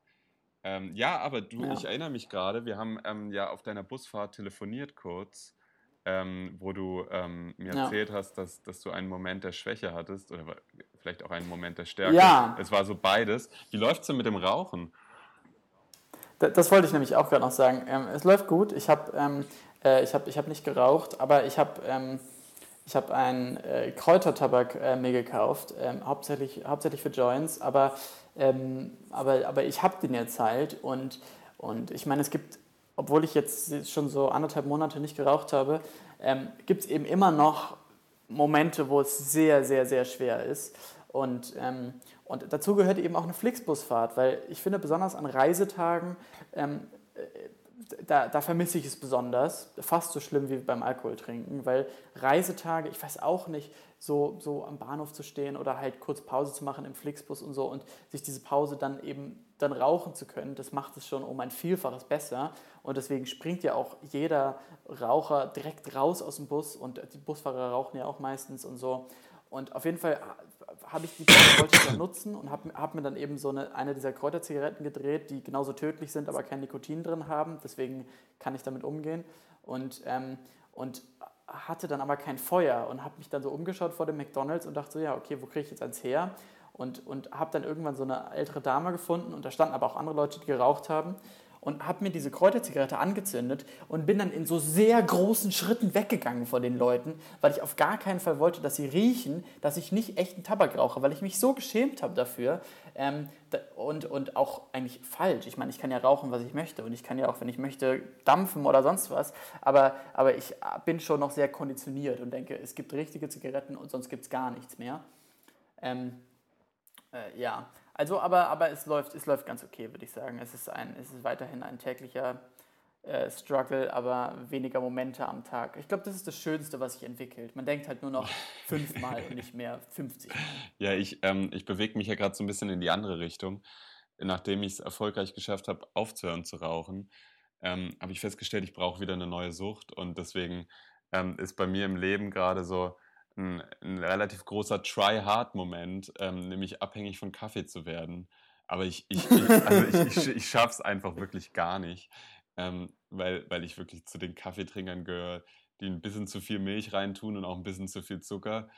Ähm, ja, aber du, ja. ich erinnere mich gerade, wir haben ähm, ja auf deiner Busfahrt telefoniert kurz, ähm, wo du ähm, mir ja. erzählt hast, dass, dass du einen Moment der Schwäche hattest oder vielleicht auch einen Moment der Stärke. Ja. Es war so beides. Wie läuft es denn mit dem Rauchen? Das, wollte ich nämlich auch gerade noch sagen. Ähm, es läuft gut. Ich habe ähm, äh, ich hab, ich hab nicht geraucht, aber ich habe ähm, habe einen äh, Kräutertabak äh, mir gekauft, ähm, hauptsächlich, hauptsächlich für Joints, aber, ähm, aber, aber ich habe den jetzt halt und, und ich meine, es gibt, obwohl ich jetzt schon so anderthalb Monate nicht geraucht habe, ähm, gibt es eben immer noch Momente, wo es sehr, sehr, sehr schwer ist. Und, ähm, und dazu gehört eben auch eine Flixbusfahrt, weil ich finde, besonders an Reisetagen ähm, da, da vermisse ich es besonders, fast so schlimm wie beim Alkohol trinken, weil Reisetage, ich weiß auch nicht, so, so am Bahnhof zu stehen oder halt kurz Pause zu machen im Flixbus und so und sich diese Pause dann eben dann rauchen zu können, das macht es schon um ein Vielfaches besser und deswegen springt ja auch jeder Raucher direkt raus aus dem Bus und die Busfahrer rauchen ja auch meistens und so. Und auf jeden Fall habe ich die Zeit, nutzen und habe hab mir dann eben so eine, eine dieser Kräuterzigaretten gedreht, die genauso tödlich sind, aber kein Nikotin drin haben. Deswegen kann ich damit umgehen. Und, ähm, und hatte dann aber kein Feuer und habe mich dann so umgeschaut vor dem McDonalds und dachte so, ja, okay, wo kriege ich jetzt eins her? Und, und habe dann irgendwann so eine ältere Dame gefunden und da standen aber auch andere Leute, die geraucht haben und habe mir diese Kräuterzigarette angezündet und bin dann in so sehr großen Schritten weggegangen von den Leuten, weil ich auf gar keinen Fall wollte, dass sie riechen, dass ich nicht echten Tabak rauche, weil ich mich so geschämt habe dafür ähm, und, und auch eigentlich falsch. Ich meine, ich kann ja rauchen, was ich möchte und ich kann ja auch, wenn ich möchte, dampfen oder sonst was, aber, aber ich bin schon noch sehr konditioniert und denke, es gibt richtige Zigaretten und sonst gibt es gar nichts mehr. Ähm, äh, ja, also, aber, aber es, läuft, es läuft ganz okay, würde ich sagen. Es ist, ein, es ist weiterhin ein täglicher äh, Struggle, aber weniger Momente am Tag. Ich glaube, das ist das Schönste, was sich entwickelt. Man denkt halt nur noch fünfmal und nicht mehr 50 Mal. Ja, ich, ähm, ich bewege mich ja gerade so ein bisschen in die andere Richtung. Nachdem ich es erfolgreich geschafft habe, aufzuhören zu rauchen, ähm, habe ich festgestellt, ich brauche wieder eine neue Sucht und deswegen ähm, ist bei mir im Leben gerade so, ein, ein relativ großer Try-Hard-Moment, ähm, nämlich abhängig von Kaffee zu werden. Aber ich, ich, ich, also ich, ich, ich schaffe es einfach wirklich gar nicht, ähm, weil, weil ich wirklich zu den Kaffeetrinkern gehöre, die ein bisschen zu viel Milch reintun und auch ein bisschen zu viel Zucker.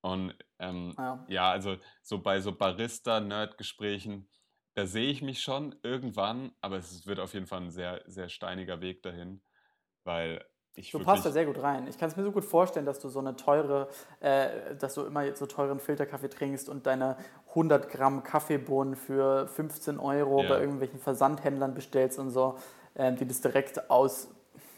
Und ähm, ja. ja. also so bei so Barista-Nerd-Gesprächen, da sehe ich mich schon irgendwann, aber es wird auf jeden Fall ein sehr, sehr steiniger Weg dahin, weil ich du passt da sehr gut rein. Ich kann es mir so gut vorstellen, dass du so eine teure, äh, dass du immer jetzt so teuren Filterkaffee trinkst und deine 100 Gramm Kaffeebohnen für 15 Euro ja. bei irgendwelchen Versandhändlern bestellst und so, äh, die das direkt aus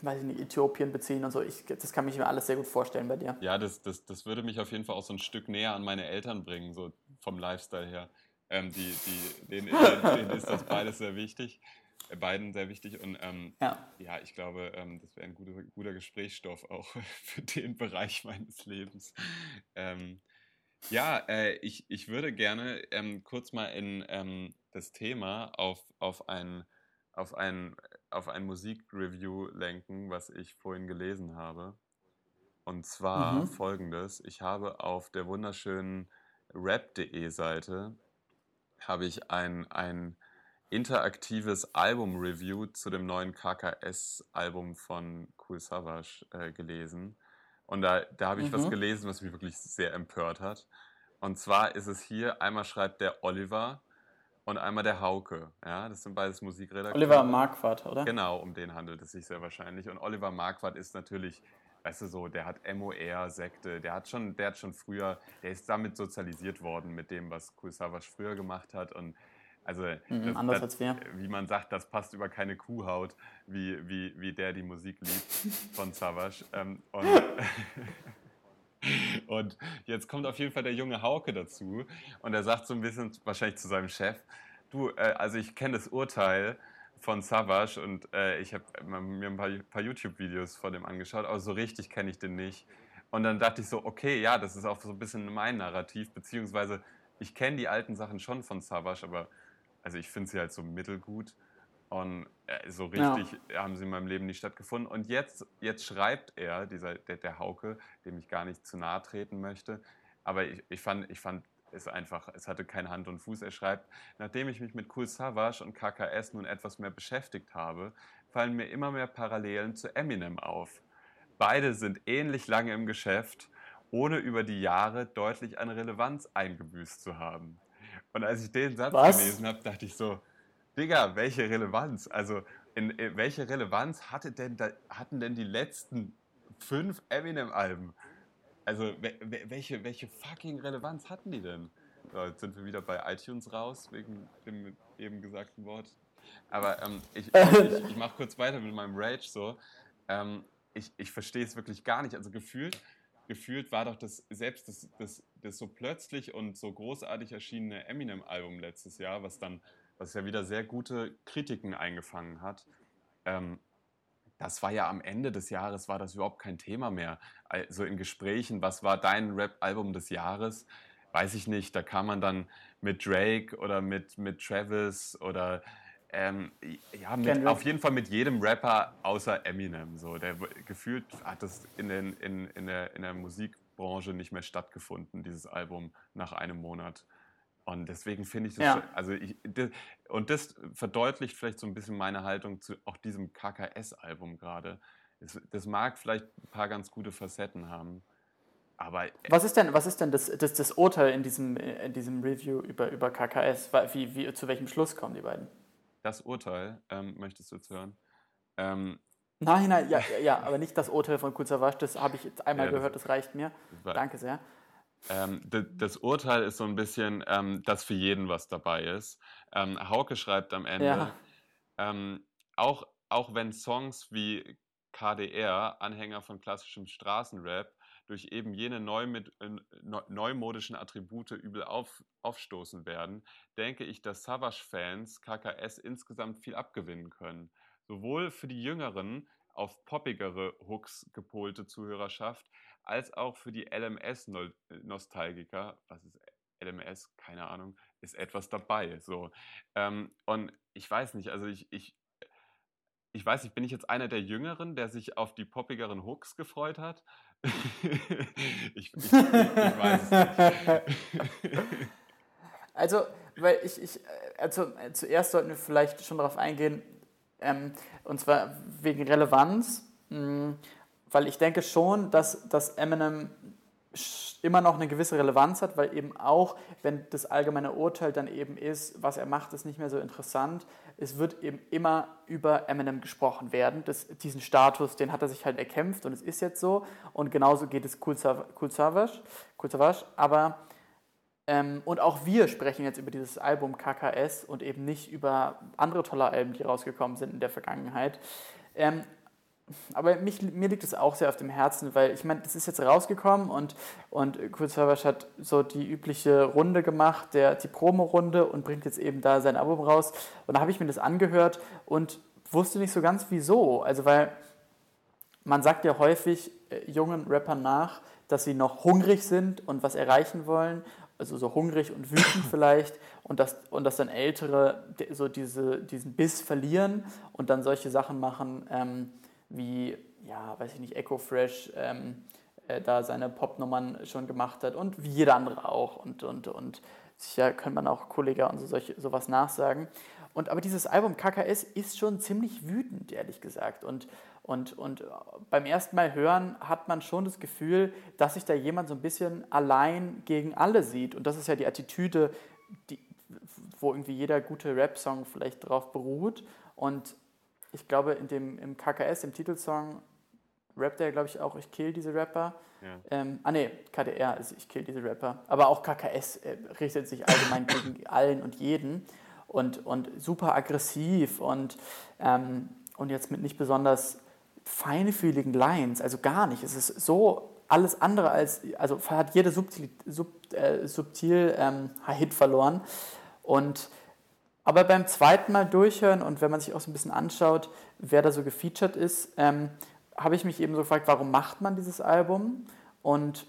weiß ich nicht, Äthiopien beziehen und so. Ich, das kann ich mir alles sehr gut vorstellen bei dir. Ja, das, das, das würde mich auf jeden Fall auch so ein Stück näher an meine Eltern bringen, so vom Lifestyle her. Ähm, die, die, denen, denen ist das beides sehr wichtig beiden sehr wichtig. Und ähm, ja. ja. ich glaube, ähm, das wäre ein guter, guter Gesprächsstoff auch für den Bereich meines Lebens. Ähm, ja, äh, ich, ich würde gerne ähm, kurz mal in ähm, das Thema auf, auf ein, auf ein, auf ein Musikreview lenken, was ich vorhin gelesen habe. Und zwar mhm. folgendes. Ich habe auf der wunderschönen rap.de Seite habe ich ein, ein interaktives Album-Review zu dem neuen KKS-Album von Cool Savage äh, gelesen. Und da, da habe ich mhm. was gelesen, was mich wirklich sehr empört hat. Und zwar ist es hier, einmal schreibt der Oliver und einmal der Hauke. Ja, das sind beides Musikredakteure. Oliver Marquardt, oder? Genau, um den handelt es sich sehr wahrscheinlich. Und Oliver Marquardt ist natürlich, weißt du so, der hat MOR, Sekte, der hat schon, der hat schon früher, der ist damit sozialisiert worden mit dem, was Cool Savage früher gemacht hat. Und also mhm, das, anders das, als wir. Wie man sagt, das passt über keine Kuhhaut, wie, wie, wie der die Musik liebt von Savage. Ähm, und, und, jetzt kommt auf jeden Fall der junge Hauke dazu und er sagt so ein bisschen wahrscheinlich zu seinem Chef, du, äh, also ich kenne das Urteil von Savage und äh, ich habe mir ein paar, paar YouTube-Videos von dem angeschaut, aber so richtig kenne ich den nicht. Und dann dachte ich so, okay, ja, das ist auch so ein bisschen mein Narrativ, beziehungsweise ich kenne die alten Sachen schon von Savage, aber also ich finde sie halt so mittelgut. Und äh, so richtig ja. haben sie in meinem Leben nicht stattgefunden. Und jetzt, jetzt schreibt er, dieser, der, der Hauke, dem ich gar nicht zu nahe treten möchte, aber ich, ich fand, ich fand es einfach, es hatte keine Hand und Fuß. Er schreibt, nachdem ich mich mit Cool Savage und KKS nun etwas mehr beschäftigt habe, fallen mir immer mehr Parallelen zu Eminem auf. Beide sind ähnlich lange im Geschäft, ohne über die Jahre deutlich an Relevanz eingebüßt zu haben. Und als ich den Satz Was? gelesen habe, dachte ich so, Digga, welche Relevanz? Also, in, in, welche Relevanz hatte denn da, hatten denn die letzten fünf Eminem-Alben? Also, welche, welche fucking Relevanz hatten die denn? So, jetzt sind wir wieder bei iTunes raus, wegen dem eben gesagten Wort. Aber ähm, ich, ich, ich mache kurz weiter mit meinem Rage so. Ähm, ich ich verstehe es wirklich gar nicht. Also gefühlt, gefühlt war doch das selbst das, das, das so plötzlich und so großartig erschienene Eminem-Album letztes Jahr, was dann was ja wieder sehr gute Kritiken eingefangen hat. Ähm, das war ja am Ende des Jahres, war das überhaupt kein Thema mehr. Also in Gesprächen, was war dein Rap-Album des Jahres? Weiß ich nicht, da kam man dann mit Drake oder mit, mit Travis oder ähm, ja, mit, auf jeden Fall mit jedem Rapper außer Eminem. So, der gefühlt hat das in, den, in, in, der, in der Musikbranche nicht mehr stattgefunden, dieses Album nach einem Monat. Und deswegen finde ich das, ja. also ich, und das verdeutlicht vielleicht so ein bisschen meine Haltung zu auch diesem KKS-Album gerade. Das, das, mag vielleicht ein paar ganz gute Facetten haben. Aber was ist denn, was ist denn das, das, das Urteil in diesem, in diesem Review über, über KKS? Wie, wie, zu welchem Schluss kommen die beiden? Das Urteil, ähm, möchtest du jetzt hören? Ähm, nein, nein, ja, ja, aber nicht das Urteil von Kuzawasch, das habe ich jetzt einmal ja, gehört, das reicht mir. Danke sehr. Ähm, das Urteil ist so ein bisschen, ähm, dass für jeden was dabei ist. Ähm, Hauke schreibt am Ende, ja. Ähm, auch, auch wenn Songs wie KDR, Anhänger von klassischem Straßenrap, durch eben jene neu mit, äh, neumodischen Attribute übel auf, aufstoßen werden, denke ich, dass Savage-Fans KKS insgesamt viel abgewinnen können. Sowohl für die jüngeren, auf poppigere Hooks gepolte Zuhörerschaft, als auch für die LMS-Nostalgiker, was ist LMS, keine Ahnung, ist etwas dabei. So. Ähm, und ich weiß nicht, also ich, ich, ich weiß nicht, bin ich jetzt einer der Jüngeren, der sich auf die poppigeren Hooks gefreut hat? ich, ich, ich, weiß es nicht. also, weil ich, ich also zuerst sollten wir vielleicht schon darauf eingehen, ähm, und zwar wegen Relevanz. Mh, hm, weil ich denke schon, dass, dass Eminem immer noch eine gewisse Relevanz hat, weil eben auch, wenn das allgemeine Urteil dann eben ist, was er macht, ist nicht mehr so interessant, es wird eben immer über Eminem gesprochen werden. Das, diesen Status, den hat er sich halt erkämpft und es ist jetzt so. Und genauso geht es Cool Savage, cool Savage aber ähm, und auch wir sprechen jetzt über dieses Album KKS und eben nicht über andere tolle Alben, die rausgekommen sind in der Vergangenheit. Ähm, aber mich, mir liegt es auch sehr auf dem Herzen, weil ich meine, das ist jetzt rausgekommen und, und Kurt Savage hat so die übliche Runde gemacht, der, die Promo-Runde und bringt jetzt eben da sein Album raus. Und da habe ich mir das angehört und wusste nicht so ganz wieso. Also, weil man sagt ja häufig äh, jungen Rappern nach, dass sie noch hungrig sind und was erreichen wollen. Also so hungrig und wütend vielleicht und dass, und dass dann Ältere so diese, diesen Biss verlieren und dann solche Sachen machen, ähm, wie, ja, weiß ich nicht, Echo Fresh ähm, äh, da seine Popnummern schon gemacht hat und wie jeder andere auch. Und, und, und sicher könnte man auch Kollega und so solche, sowas nachsagen. Und, aber dieses Album KKS ist schon ziemlich wütend, ehrlich gesagt. Und, und, und beim ersten Mal hören hat man schon das Gefühl, dass sich da jemand so ein bisschen allein gegen alle sieht. Und das ist ja die Attitüde, die, wo irgendwie jeder gute Rap-Song vielleicht drauf beruht. Und ich glaube, in dem, im KKS, im Titelsong, rappt er, glaube ich, auch, ich kill diese Rapper. Ja. Ähm, ah ne, KDR, also ich kill diese Rapper. Aber auch KKS äh, richtet sich allgemein gegen allen und jeden und, und super aggressiv und, ähm, und jetzt mit nicht besonders feinfühligen Lines, also gar nicht. Es ist so alles andere als, also hat jede subtil, sub, äh, subtil ähm, Hit verloren und aber beim zweiten Mal durchhören und wenn man sich auch so ein bisschen anschaut, wer da so gefeatured ist, ähm, habe ich mich eben so gefragt, warum macht man dieses Album? Und,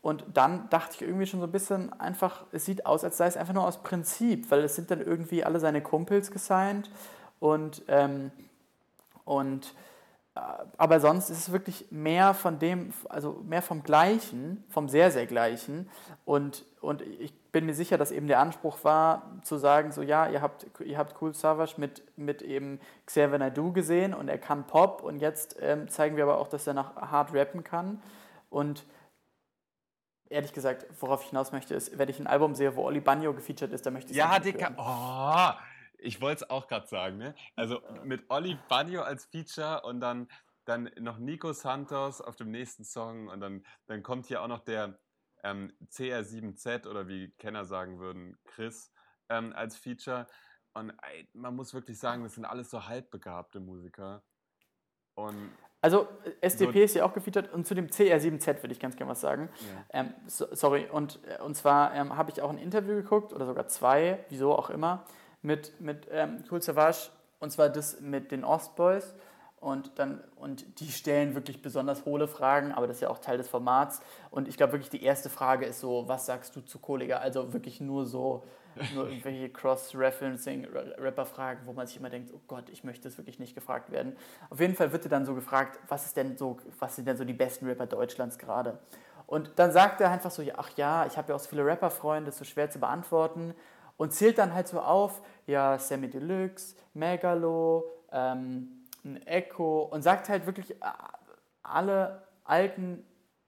und dann dachte ich irgendwie schon so ein bisschen einfach, es sieht aus, als sei es einfach nur aus Prinzip, weil es sind dann irgendwie alle seine Kumpels gesigned und, ähm, und aber sonst ist es wirklich mehr von dem, also mehr vom Gleichen, vom sehr, sehr Gleichen. Und, und ich bin mir sicher, dass eben der Anspruch war, zu sagen, so ja, ihr habt, ihr habt Cool Savage mit, mit eben Xavier Naidoo gesehen und er kann Pop und jetzt ähm, zeigen wir aber auch, dass er nach hart rappen kann. Und ehrlich gesagt, worauf ich hinaus möchte, ist, wenn ich ein Album sehe, wo Oli Bagno gefeatured ist, dann möchte ich Ja, Dicker, oh, ich wollte es auch gerade sagen, ne? Also mit Oli Bagno als Feature und dann, dann noch Nico Santos auf dem nächsten Song und dann, dann kommt hier auch noch der ähm, CR7Z oder wie Kenner sagen würden, Chris ähm, als Feature. Und ey, man muss wirklich sagen, das sind alles so halbbegabte Musiker. Und also SDP so ist ja auch gefeatured und zu dem CR7Z würde ich ganz gerne was sagen. Ja. Ähm, so, sorry, und, äh, und zwar ähm, habe ich auch ein Interview geguckt oder sogar zwei, wieso auch immer, mit, mit ähm, Cool Savage und zwar das mit den Ostboys. Und, dann, und die stellen wirklich besonders hohle Fragen, aber das ist ja auch Teil des Formats. Und ich glaube wirklich, die erste Frage ist so, was sagst du zu Kollega? Also wirklich nur so, nur irgendwelche Cross-Referencing-Rapper-Fragen, wo man sich immer denkt, oh Gott, ich möchte das wirklich nicht gefragt werden. Auf jeden Fall wird er dann so gefragt, was ist denn so, was sind denn so die besten Rapper Deutschlands gerade? Und dann sagt er einfach so, ach ja, ich habe ja auch so viele Rapper-Freunde, das ist so schwer zu beantworten. Und zählt dann halt so auf, ja, Sammy Deluxe, Megalo, ähm, ein Echo und sagt halt wirklich äh, alle alten,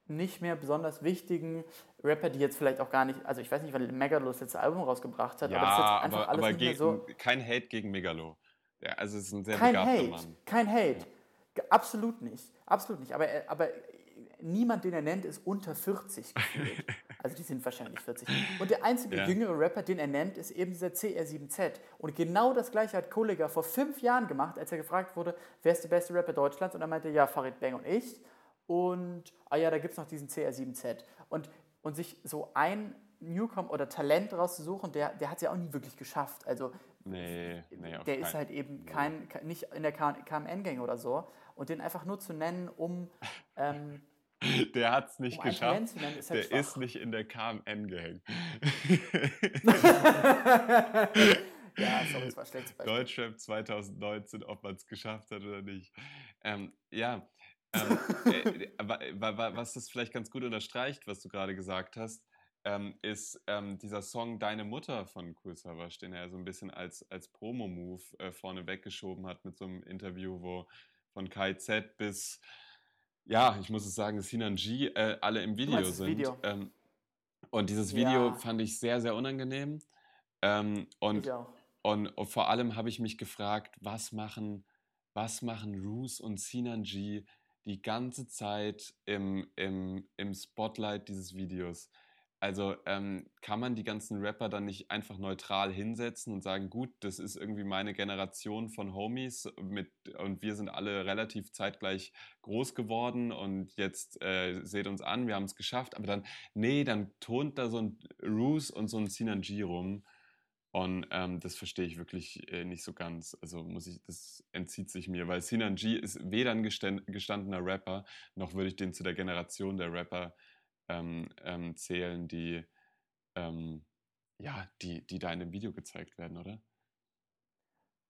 nicht mehr besonders wichtigen Rapper, die jetzt vielleicht auch gar nicht, also ich weiß nicht, wann Megalo das letzte Album rausgebracht hat, ja, aber das ist jetzt einfach aber, alles aber gegen, so. Kein Hate gegen Megalo. Ja, also es ist ein sehr kein begabter Hate, Mann. Kein Hate. Ja. Absolut nicht. Absolut nicht. Aber, aber niemand, den er nennt, ist unter 40 gefühlt. Also die sind wahrscheinlich 40. Und der einzige ja. jüngere Rapper, den er nennt, ist eben dieser CR7Z. Und genau das gleiche hat Kollega vor fünf Jahren gemacht, als er gefragt wurde, wer ist der beste Rapper Deutschlands? Und er meinte, ja, Farid Bang und ich. Und, ah ja, da gibt es noch diesen CR7Z. Und, und sich so ein Newcom oder Talent rauszusuchen, der, der hat es ja auch nie wirklich geschafft. Also nee, nee, der ist halt eben kein, nicht in der KMN-Gang oder so. Und den einfach nur zu nennen, um ähm, Der hat es nicht um geschafft. Ist halt der schwach. ist nicht in der KMN gehängt. ja, sorry, das war schlecht. Deutschrap 2019, ob man es geschafft hat oder nicht. Ähm, ja, ähm, äh, was das vielleicht ganz gut unterstreicht, was du gerade gesagt hast, ähm, ist ähm, dieser Song Deine Mutter von Cool Savage, den er so ein bisschen als, als Promo-Move äh, vorne weggeschoben hat mit so einem Interview, wo von KZ bis ja, ich muss es sagen, Sinan G äh, alle im Video sind. Video. Ähm, und dieses Video ja. fand ich sehr, sehr unangenehm. Ähm, und, und, und, vor allem habe ich mich gefragt, was machen, was machen Roos und Sinan G die ganze Zeit im, im, im Spotlight dieses Videos? Also ähm, kann man die ganzen Rapper dann nicht einfach neutral hinsetzen und sagen, gut, das ist irgendwie meine Generation von Homies mit, und wir sind alle relativ zeitgleich groß geworden und jetzt äh, seht uns an, wir haben es geschafft. Aber dann, nee, dann tont da so ein Roos und so ein Sinanji rum. Und ähm, das verstehe ich wirklich äh, nicht so ganz. Also muss ich, das entzieht sich mir, weil Sinanji ist weder ein gestandener Rapper, noch würde ich den zu der Generation der Rapper ähm, ähm, zählen, die, ähm, ja, die, die da in dem Video gezeigt werden, oder?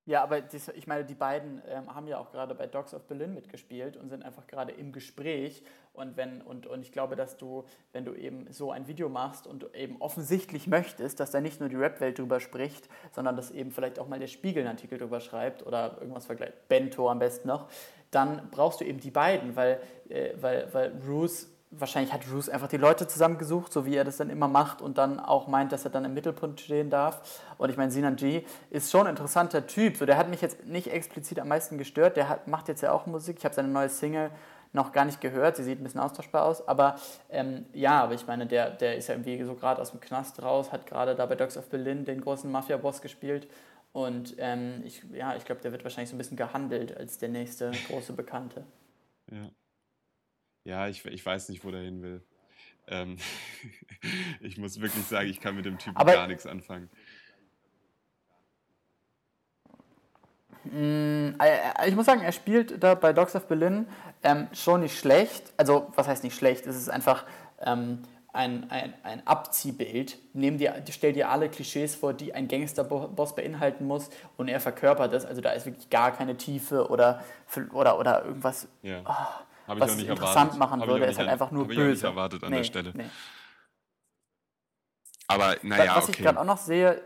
Ja, aber das, ich meine, die beiden ähm, haben ja auch gerade bei Dogs of Berlin mitgespielt und sind einfach gerade im Gespräch. Und, wenn, und, und ich glaube, dass du, wenn du eben so ein Video machst und eben offensichtlich möchtest, dass da nicht nur die Rap-Welt drüber spricht, sondern dass eben vielleicht auch mal der Spiegel einen Artikel drüber schreibt oder irgendwas vergleicht, Bento am besten noch, dann brauchst du eben die beiden, weil, äh, weil, weil Bruce wahrscheinlich hat Bruce einfach die Leute zusammengesucht, so wie er das dann immer macht und dann auch meint, dass er dann im Mittelpunkt stehen darf. Und ich meine, Sinan G ist schon ein interessanter Typ. So, der hat mich jetzt nicht explizit am meisten gestört. Der hat, macht jetzt ja auch Musik. Ich habe seine neue Single noch gar nicht gehört. Sie sieht ein bisschen austauschbar aus. Aber ähm, ja, aber ich meine, der, der ist ja irgendwie so gerade aus dem Knast raus, hat gerade da bei Dogs of Berlin den großen Mafia-Boss gespielt. Und ähm, ich, ja, ich glaube, der wird wahrscheinlich so ein bisschen gehandelt als der nächste große Bekannte. Ja. Ja, ich, ich weiß nicht, wo der hin will. Ähm, ich muss wirklich sagen, ich kann mit dem Typen Aber gar nichts anfangen. Mm, äh, ich muss sagen, er spielt da bei Dogs of Berlin ähm, schon nicht schlecht. Also, was heißt nicht schlecht? Es ist einfach ähm, ein, ein, ein Abziehbild, nimm dir, stell dir alle Klischees vor, die ein Gangsterboss beinhalten muss und er verkörpert das. Also da ist wirklich gar keine Tiefe oder, oder, oder irgendwas, ja. oh, was es interessant erwartet. machen Hab würde. Er ist halt einfach nur böse. Ich nicht erwartet an nee, der Stelle. Nee. Aber naja, Was okay. ich gerade auch noch sehe,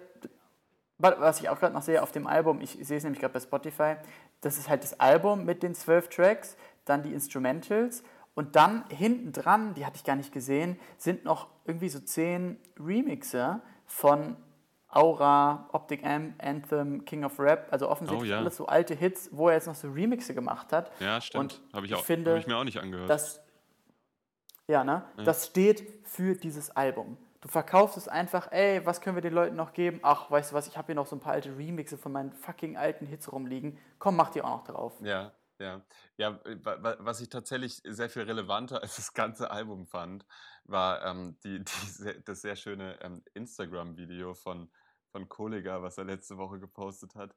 was ich auch gerade noch sehe auf dem Album, ich sehe es nämlich gerade bei Spotify, das ist halt das Album mit den zwölf Tracks, dann die Instrumentals und dann hinten dran, die hatte ich gar nicht gesehen, sind noch irgendwie so zehn Remixe von Aura, Optic Amp, Anthem, King of Rap, also offensichtlich oh, ja. alles so alte Hits, wo er jetzt noch so Remixe gemacht hat. Ja, stimmt. Habe ich, auch, finde, hab ich mir auch nicht angehört. Das, ja, ne? Ja. Das steht für dieses Album. Du verkaufst es einfach, ey, was können wir den Leuten noch geben? Ach, weißt du was, ich habe hier noch so ein paar alte Remixe von meinen fucking alten Hits rumliegen. Komm, mach die auch noch drauf. Ja, ja, ja, äh, was ich tatsächlich sehr viel relevanter als das ganze Album fand, war ähm, die, die, das sehr schöne ähm, Instagram-Video von, von Kollega, was er letzte Woche gepostet hat,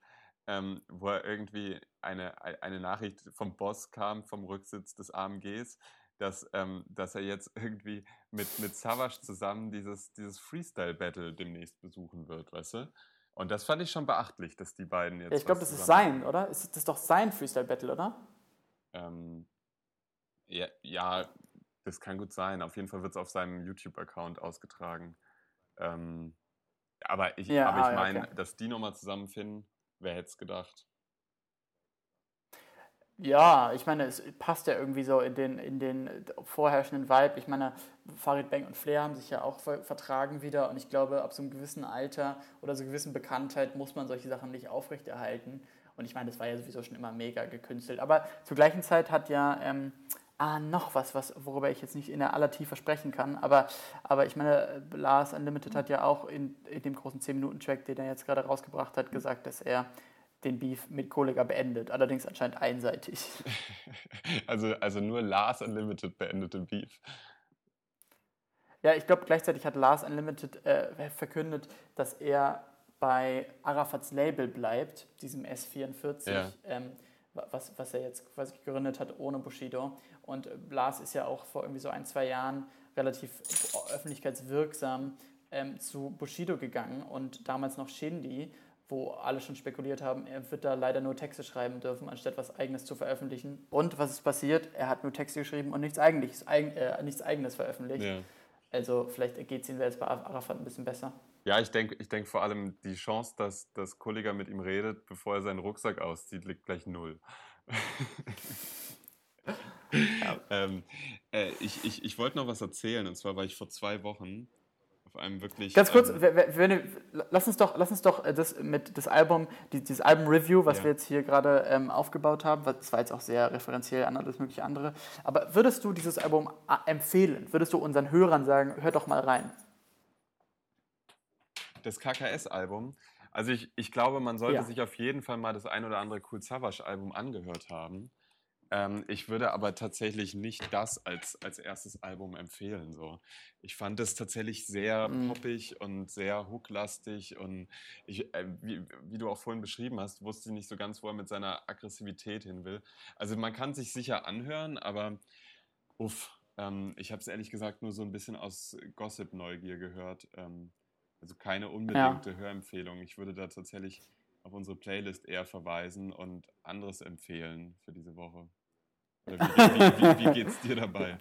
ähm, wo er irgendwie eine, eine Nachricht vom Boss kam, vom Rücksitz des AMGs, dass, ähm, dass er jetzt irgendwie mit, mit Savage zusammen dieses, dieses Freestyle-Battle demnächst besuchen wird, weißt du? Und das fand ich schon beachtlich, dass die beiden jetzt. Ja, ich glaube, das ist sein, oder? Ist das ist doch sein Freestyle-Battle, oder? Ähm, ja, ja, das kann gut sein. Auf jeden Fall wird es auf seinem YouTube-Account ausgetragen. Ähm, aber ich, ja, aber ich ah, meine, okay. dass die nochmal zusammenfinden, wer hätte es gedacht? Ja, ich meine, es passt ja irgendwie so in den, in den vorherrschenden Vibe. Ich meine, Farid Bang und Flair haben sich ja auch vertragen wieder und ich glaube, ab so einem gewissen Alter oder so einer gewissen Bekanntheit muss man solche Sachen nicht aufrechterhalten. Und ich meine, das war ja sowieso schon immer mega gekünstelt. Aber zur gleichen Zeit hat ja ähm, ah, noch was, was, worüber ich jetzt nicht in der aller Tiefe sprechen kann. Aber, aber ich meine, Lars Unlimited hat ja auch in, in dem großen 10-Minuten-Track, den er jetzt gerade rausgebracht hat, gesagt, dass er den Beef mit Kollega beendet. Allerdings anscheinend einseitig. Also, also nur Lars Unlimited beendet den Beef. Ja, ich glaube, gleichzeitig hat Lars Unlimited äh, verkündet, dass er bei Arafats Label bleibt, diesem S44, ja. ähm, was, was er jetzt quasi gegründet hat ohne Bushido. Und Lars ist ja auch vor irgendwie so ein, zwei Jahren relativ öffentlichkeitswirksam ähm, zu Bushido gegangen und damals noch Shindy wo alle schon spekuliert haben, er wird da leider nur Texte schreiben dürfen, anstatt was Eigenes zu veröffentlichen. Und was ist passiert? Er hat nur Texte geschrieben und nichts, Eigentliches, äh, nichts Eigenes veröffentlicht. Ja. Also vielleicht geht es ihm jetzt bei Arafat ein bisschen besser. Ja, ich denke ich denk vor allem, die Chance, dass das Kollege mit ihm redet, bevor er seinen Rucksack auszieht, liegt gleich null. ja. ähm, äh, ich ich, ich wollte noch was erzählen, und zwar war ich vor zwei Wochen auf einem wirklich. Ganz kurz, ähm, wenn, lass uns doch, lass uns doch äh, das mit das Album, dieses Album-Review, was ja. wir jetzt hier gerade ähm, aufgebaut haben, das war jetzt auch sehr referenziell an alles mögliche andere. Aber würdest du dieses Album äh, empfehlen? Würdest du unseren Hörern sagen, hört doch mal rein? Das KKS-Album. Also ich, ich glaube, man sollte ja. sich auf jeden Fall mal das ein oder andere Cool Savage-Album angehört haben. Ähm, ich würde aber tatsächlich nicht das als, als erstes Album empfehlen. So. Ich fand es tatsächlich sehr mhm. poppig und sehr hooklastig und ich, äh, wie, wie, du auch vorhin beschrieben hast, wusste ich nicht so ganz, wo er mit seiner Aggressivität hin will. Also man kann sich sicher anhören, aber uff, ähm, ich habe es ehrlich gesagt nur so ein bisschen aus Gossip-Neugier gehört. Ähm, also keine unbedingte ja. Hörempfehlung. Ich würde da tatsächlich auf unsere Playlist eher verweisen und anderes empfehlen für diese Woche. Wie, wie, wie, wie es dir dabei?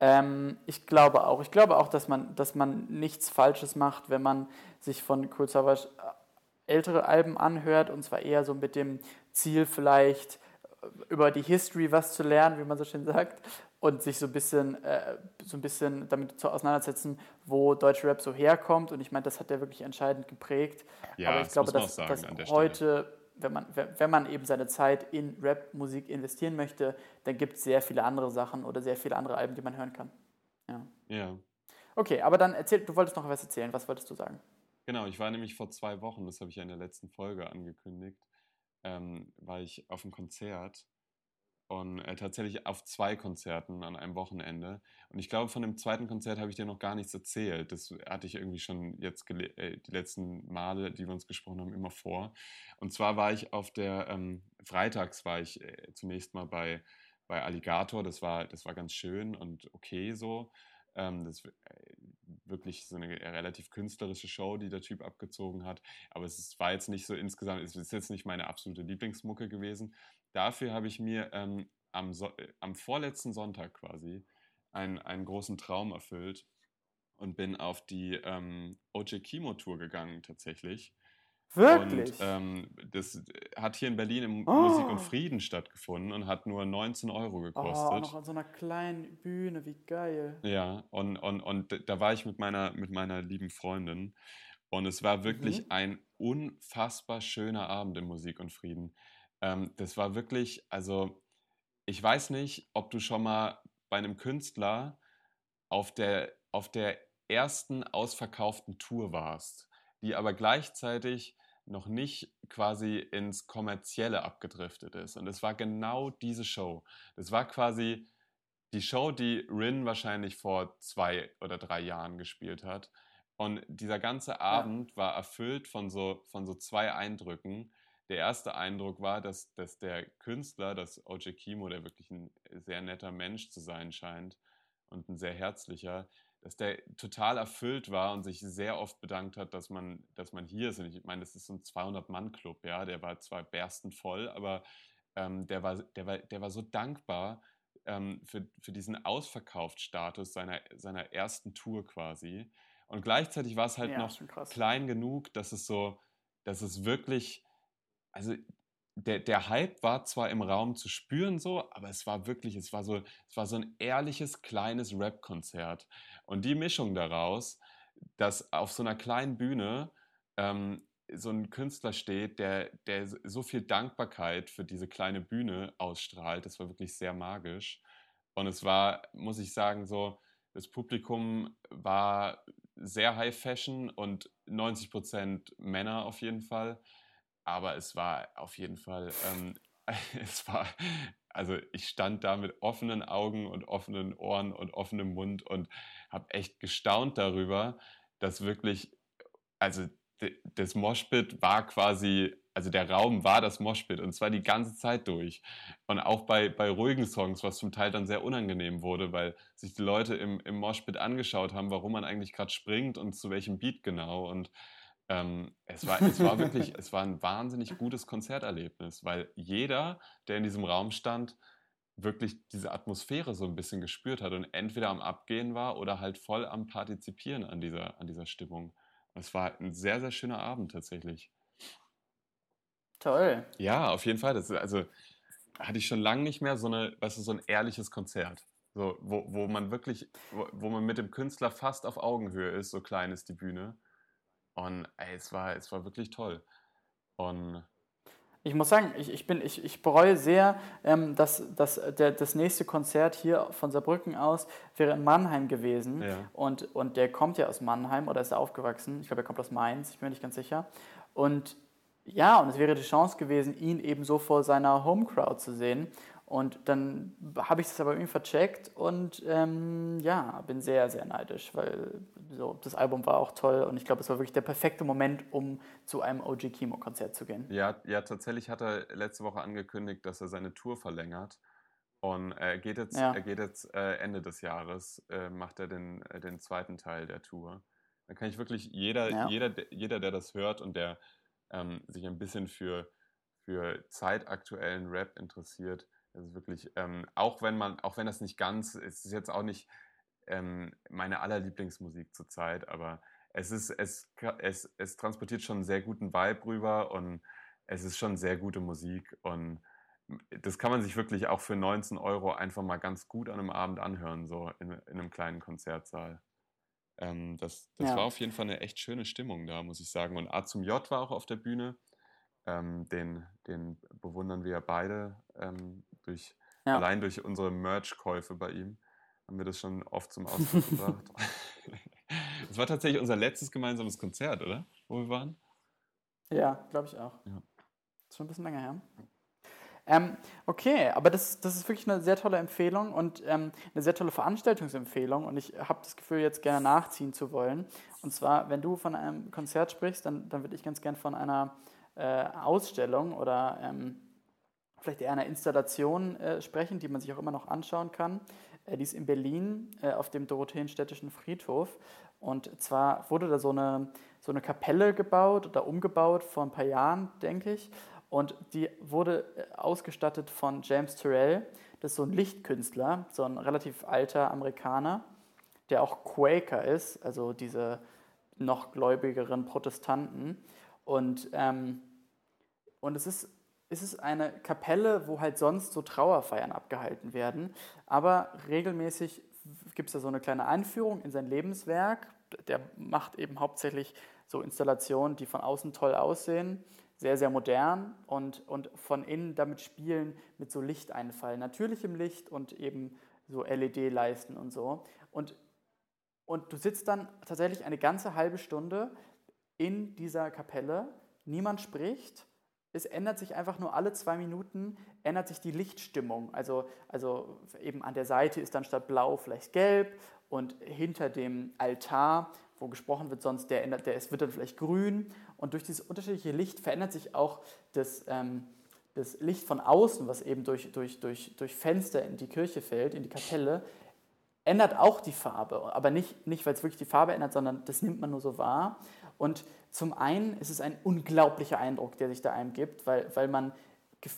Ähm, ich glaube auch. Ich glaube auch, dass man, dass man nichts Falsches macht, wenn man sich von Kurt Savage äh, ältere Alben anhört und zwar eher so mit dem Ziel vielleicht äh, über die History was zu lernen, wie man so schön sagt, und sich so ein bisschen, äh, so ein bisschen damit zu auseinandersetzen, wo deutsche Rap so herkommt. Und ich meine, das hat er wirklich entscheidend geprägt. Ja, Aber ich glaube, dass, dass heute Stelle wenn man, wenn man eben seine Zeit in Rap-Musik investieren möchte, dann gibt es sehr viele andere Sachen oder sehr viele andere Alben, die man hören kann. Ja. ja. Okay, aber dann erzähl, du wolltest noch was erzählen. Was wolltest du sagen? Genau, ich war nämlich vor zwei Wochen, das habe ich ja in der letzten Folge angekündigt, ähm, war ich auf einem Konzert und äh, tatsächlich auf zwei Konzerten an einem Wochenende. Und ich glaube, von dem zweiten Konzert habe ich dir noch gar nichts erzählt. Das hatte ich irgendwie schon jetzt äh, die letzten Male, die wir uns gesprochen haben, immer vor. Und zwar war ich auf der, ähm, freitags war ich äh, zunächst mal bei, bei Alligator, das war, das war ganz schön und okay so. Ähm, das äh, wirklich so eine relativ künstlerische Show, die der Typ abgezogen hat. Aber es ist, war jetzt nicht so insgesamt, es ist jetzt nicht meine absolute Lieblingsmucke gewesen. Dafür habe ich mir ähm, am, so äh, am vorletzten Sonntag quasi einen, einen großen Traum erfüllt und bin auf die ähm, OJ Kimo Tour gegangen tatsächlich. Wirklich? Und ähm, das hat hier in Berlin im oh. Musik und Frieden stattgefunden und hat nur 19 Euro gekostet. Oh, noch an so einer kleinen Bühne, wie geil. Ja, und, und, und da war ich mit meiner, mit meiner lieben Freundin und es war wirklich mhm. ein unfassbar schöner Abend im Musik und Frieden. Ähm, das war wirklich, also ich weiß nicht, ob du schon mal bei einem Künstler auf der, auf der ersten ausverkauften Tour warst, die aber gleichzeitig noch nicht quasi ins Kommerzielle abgedriftet ist. Und es war genau diese Show. Das war quasi die Show, die Rin wahrscheinlich vor zwei oder drei Jahren gespielt hat. Und dieser ganze Abend ja. war erfüllt von so, von so zwei Eindrücken. Der erste Eindruck war, dass, dass der Künstler, das OJ Kimo, der wirklich ein sehr netter Mensch zu sein scheint und ein sehr herzlicher, dass der total erfüllt war und sich sehr oft bedankt hat, dass man, dass man hier ist. Und ich meine, das ist so ein 200-Mann-Club, ja, der war zwar berstend voll, aber ähm, der, war, der, war, der war so dankbar ähm, für, für diesen Ausverkauft-Status seiner, seiner ersten Tour quasi. Und gleichzeitig war es halt ja, noch klein genug, dass es so, dass es wirklich, also der, der Hype war zwar im Raum zu spüren so, aber es war wirklich, es war so, es war so ein ehrliches kleines Rap-Konzert. Und die Mischung daraus, dass auf so einer kleinen Bühne ähm, so ein Künstler steht, der, der so viel Dankbarkeit für diese kleine Bühne ausstrahlt, das war wirklich sehr magisch. Und es war, muss ich sagen, so, das Publikum war sehr High Fashion und 90 Prozent Männer auf jeden Fall aber es war auf jeden Fall, ähm, es war, also ich stand da mit offenen Augen und offenen Ohren und offenem Mund und habe echt gestaunt darüber, dass wirklich, also das Moshpit war quasi, also der Raum war das Moshpit und zwar die ganze Zeit durch. Und auch bei, bei ruhigen Songs, was zum Teil dann sehr unangenehm wurde, weil sich die Leute im, im Moshpit angeschaut haben, warum man eigentlich gerade springt und zu welchem Beat genau. Und ähm, es, war, es war wirklich, es war ein wahnsinnig gutes Konzerterlebnis, weil jeder, der in diesem Raum stand, wirklich diese Atmosphäre so ein bisschen gespürt hat und entweder am Abgehen war oder halt voll am Partizipieren an dieser, an dieser Stimmung. Es war ein sehr, sehr schöner Abend tatsächlich. Toll. Ja, auf jeden Fall. Das, also hatte ich schon lange nicht mehr so, eine, weißt du, so ein ehrliches Konzert. So, wo, wo man wirklich, wo, wo man mit dem Künstler fast auf Augenhöhe ist, so klein ist die Bühne. Und ey, es, war, es war wirklich toll. Und ich muss sagen, ich, ich, bin, ich, ich bereue sehr, ähm, dass, dass der, das nächste Konzert hier von Saarbrücken aus wäre in Mannheim gewesen. Ja. Und, und der kommt ja aus Mannheim oder ist aufgewachsen. Ich glaube, er kommt aus Mainz, ich bin mir nicht ganz sicher. Und ja, und es wäre die Chance gewesen, ihn eben so vor seiner Home-Crowd zu sehen. Und dann habe ich das aber irgendwie vercheckt und ähm, ja, bin sehr, sehr neidisch, weil so, das Album war auch toll und ich glaube, es war wirklich der perfekte Moment, um zu einem OG Kimo-Konzert zu gehen. Ja, ja, tatsächlich hat er letzte Woche angekündigt, dass er seine Tour verlängert. Und er geht jetzt, ja. er geht jetzt äh, Ende des Jahres, äh, macht er den, äh, den zweiten Teil der Tour. Da kann ich wirklich, jeder, ja. jeder, jeder, der das hört und der ähm, sich ein bisschen für, für zeitaktuellen Rap interessiert, das ist wirklich, ähm, auch wenn man, auch wenn das nicht ganz, es ist jetzt auch nicht ähm, meine allerlieblingsmusik zurzeit, aber es ist, es, es, es transportiert schon einen sehr guten Vibe rüber und es ist schon sehr gute Musik und das kann man sich wirklich auch für 19 Euro einfach mal ganz gut an einem Abend anhören, so in, in einem kleinen Konzertsaal. Ähm, das das ja. war auf jeden Fall eine echt schöne Stimmung da, muss ich sagen. Und A zum J war auch auf der Bühne. Ähm, den, den bewundern wir beide ähm, durch, ja. allein durch unsere Merch-Käufe bei ihm haben wir das schon oft zum Ausdruck gebracht. Das war tatsächlich unser letztes gemeinsames Konzert, oder? Wo wir waren? Ja, glaube ich auch. Ja. Ist schon ein bisschen länger her. Ähm, okay, aber das, das ist wirklich eine sehr tolle Empfehlung und ähm, eine sehr tolle Veranstaltungsempfehlung und ich habe das Gefühl, jetzt gerne nachziehen zu wollen. Und zwar, wenn du von einem Konzert sprichst, dann, dann würde ich ganz gerne von einer äh, Ausstellung oder ähm, vielleicht eher einer Installation äh, sprechen, die man sich auch immer noch anschauen kann. Äh, die ist in Berlin äh, auf dem Dorotheenstädtischen Friedhof. Und zwar wurde da so eine, so eine Kapelle gebaut oder umgebaut vor ein paar Jahren, denke ich. Und die wurde äh, ausgestattet von James Turrell. Das ist so ein Lichtkünstler, so ein relativ alter Amerikaner, der auch Quaker ist, also diese noch gläubigeren Protestanten. Und, ähm, und es ist ist es eine Kapelle, wo halt sonst so Trauerfeiern abgehalten werden. Aber regelmäßig gibt es da so eine kleine Einführung in sein Lebenswerk. Der macht eben hauptsächlich so Installationen, die von außen toll aussehen, sehr, sehr modern und, und von innen damit spielen mit so Lichteinfall, natürlichem Licht und eben so LED-Leisten und so. Und, und du sitzt dann tatsächlich eine ganze halbe Stunde in dieser Kapelle, niemand spricht es ändert sich einfach nur alle zwei Minuten, ändert sich die Lichtstimmung. Also, also eben an der Seite ist dann statt blau vielleicht gelb und hinter dem Altar, wo gesprochen wird, sonst der ändert, der, es wird dann vielleicht grün. Und durch dieses unterschiedliche Licht verändert sich auch das, ähm, das Licht von außen, was eben durch, durch, durch, durch Fenster in die Kirche fällt, in die Kapelle, ändert auch die Farbe. Aber nicht, nicht weil es wirklich die Farbe ändert, sondern das nimmt man nur so wahr. Und zum einen ist es ein unglaublicher Eindruck, der sich da einem gibt, weil, weil, man,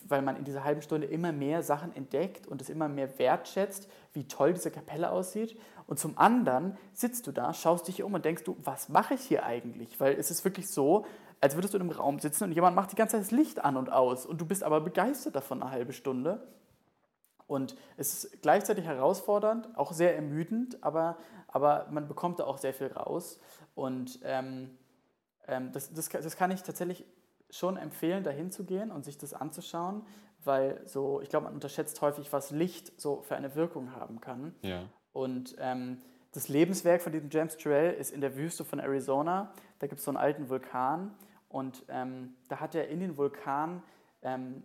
weil man in dieser halben Stunde immer mehr Sachen entdeckt und es immer mehr wertschätzt, wie toll diese Kapelle aussieht. Und zum anderen sitzt du da, schaust dich um und denkst du, was mache ich hier eigentlich? Weil es ist wirklich so, als würdest du in einem Raum sitzen und jemand macht die ganze Zeit das Licht an und aus und du bist aber begeistert davon eine halbe Stunde. Und es ist gleichzeitig herausfordernd, auch sehr ermüdend, aber, aber man bekommt da auch sehr viel raus. Und ähm, ähm, das, das, das kann ich tatsächlich schon empfehlen, dahin zu gehen und sich das anzuschauen, weil so, ich glaube, man unterschätzt häufig, was Licht so für eine Wirkung haben kann. Ja. Und ähm, das Lebenswerk von diesem James Turrell ist in der Wüste von Arizona. Da gibt es so einen alten Vulkan und ähm, da hat er in den Vulkan, ähm,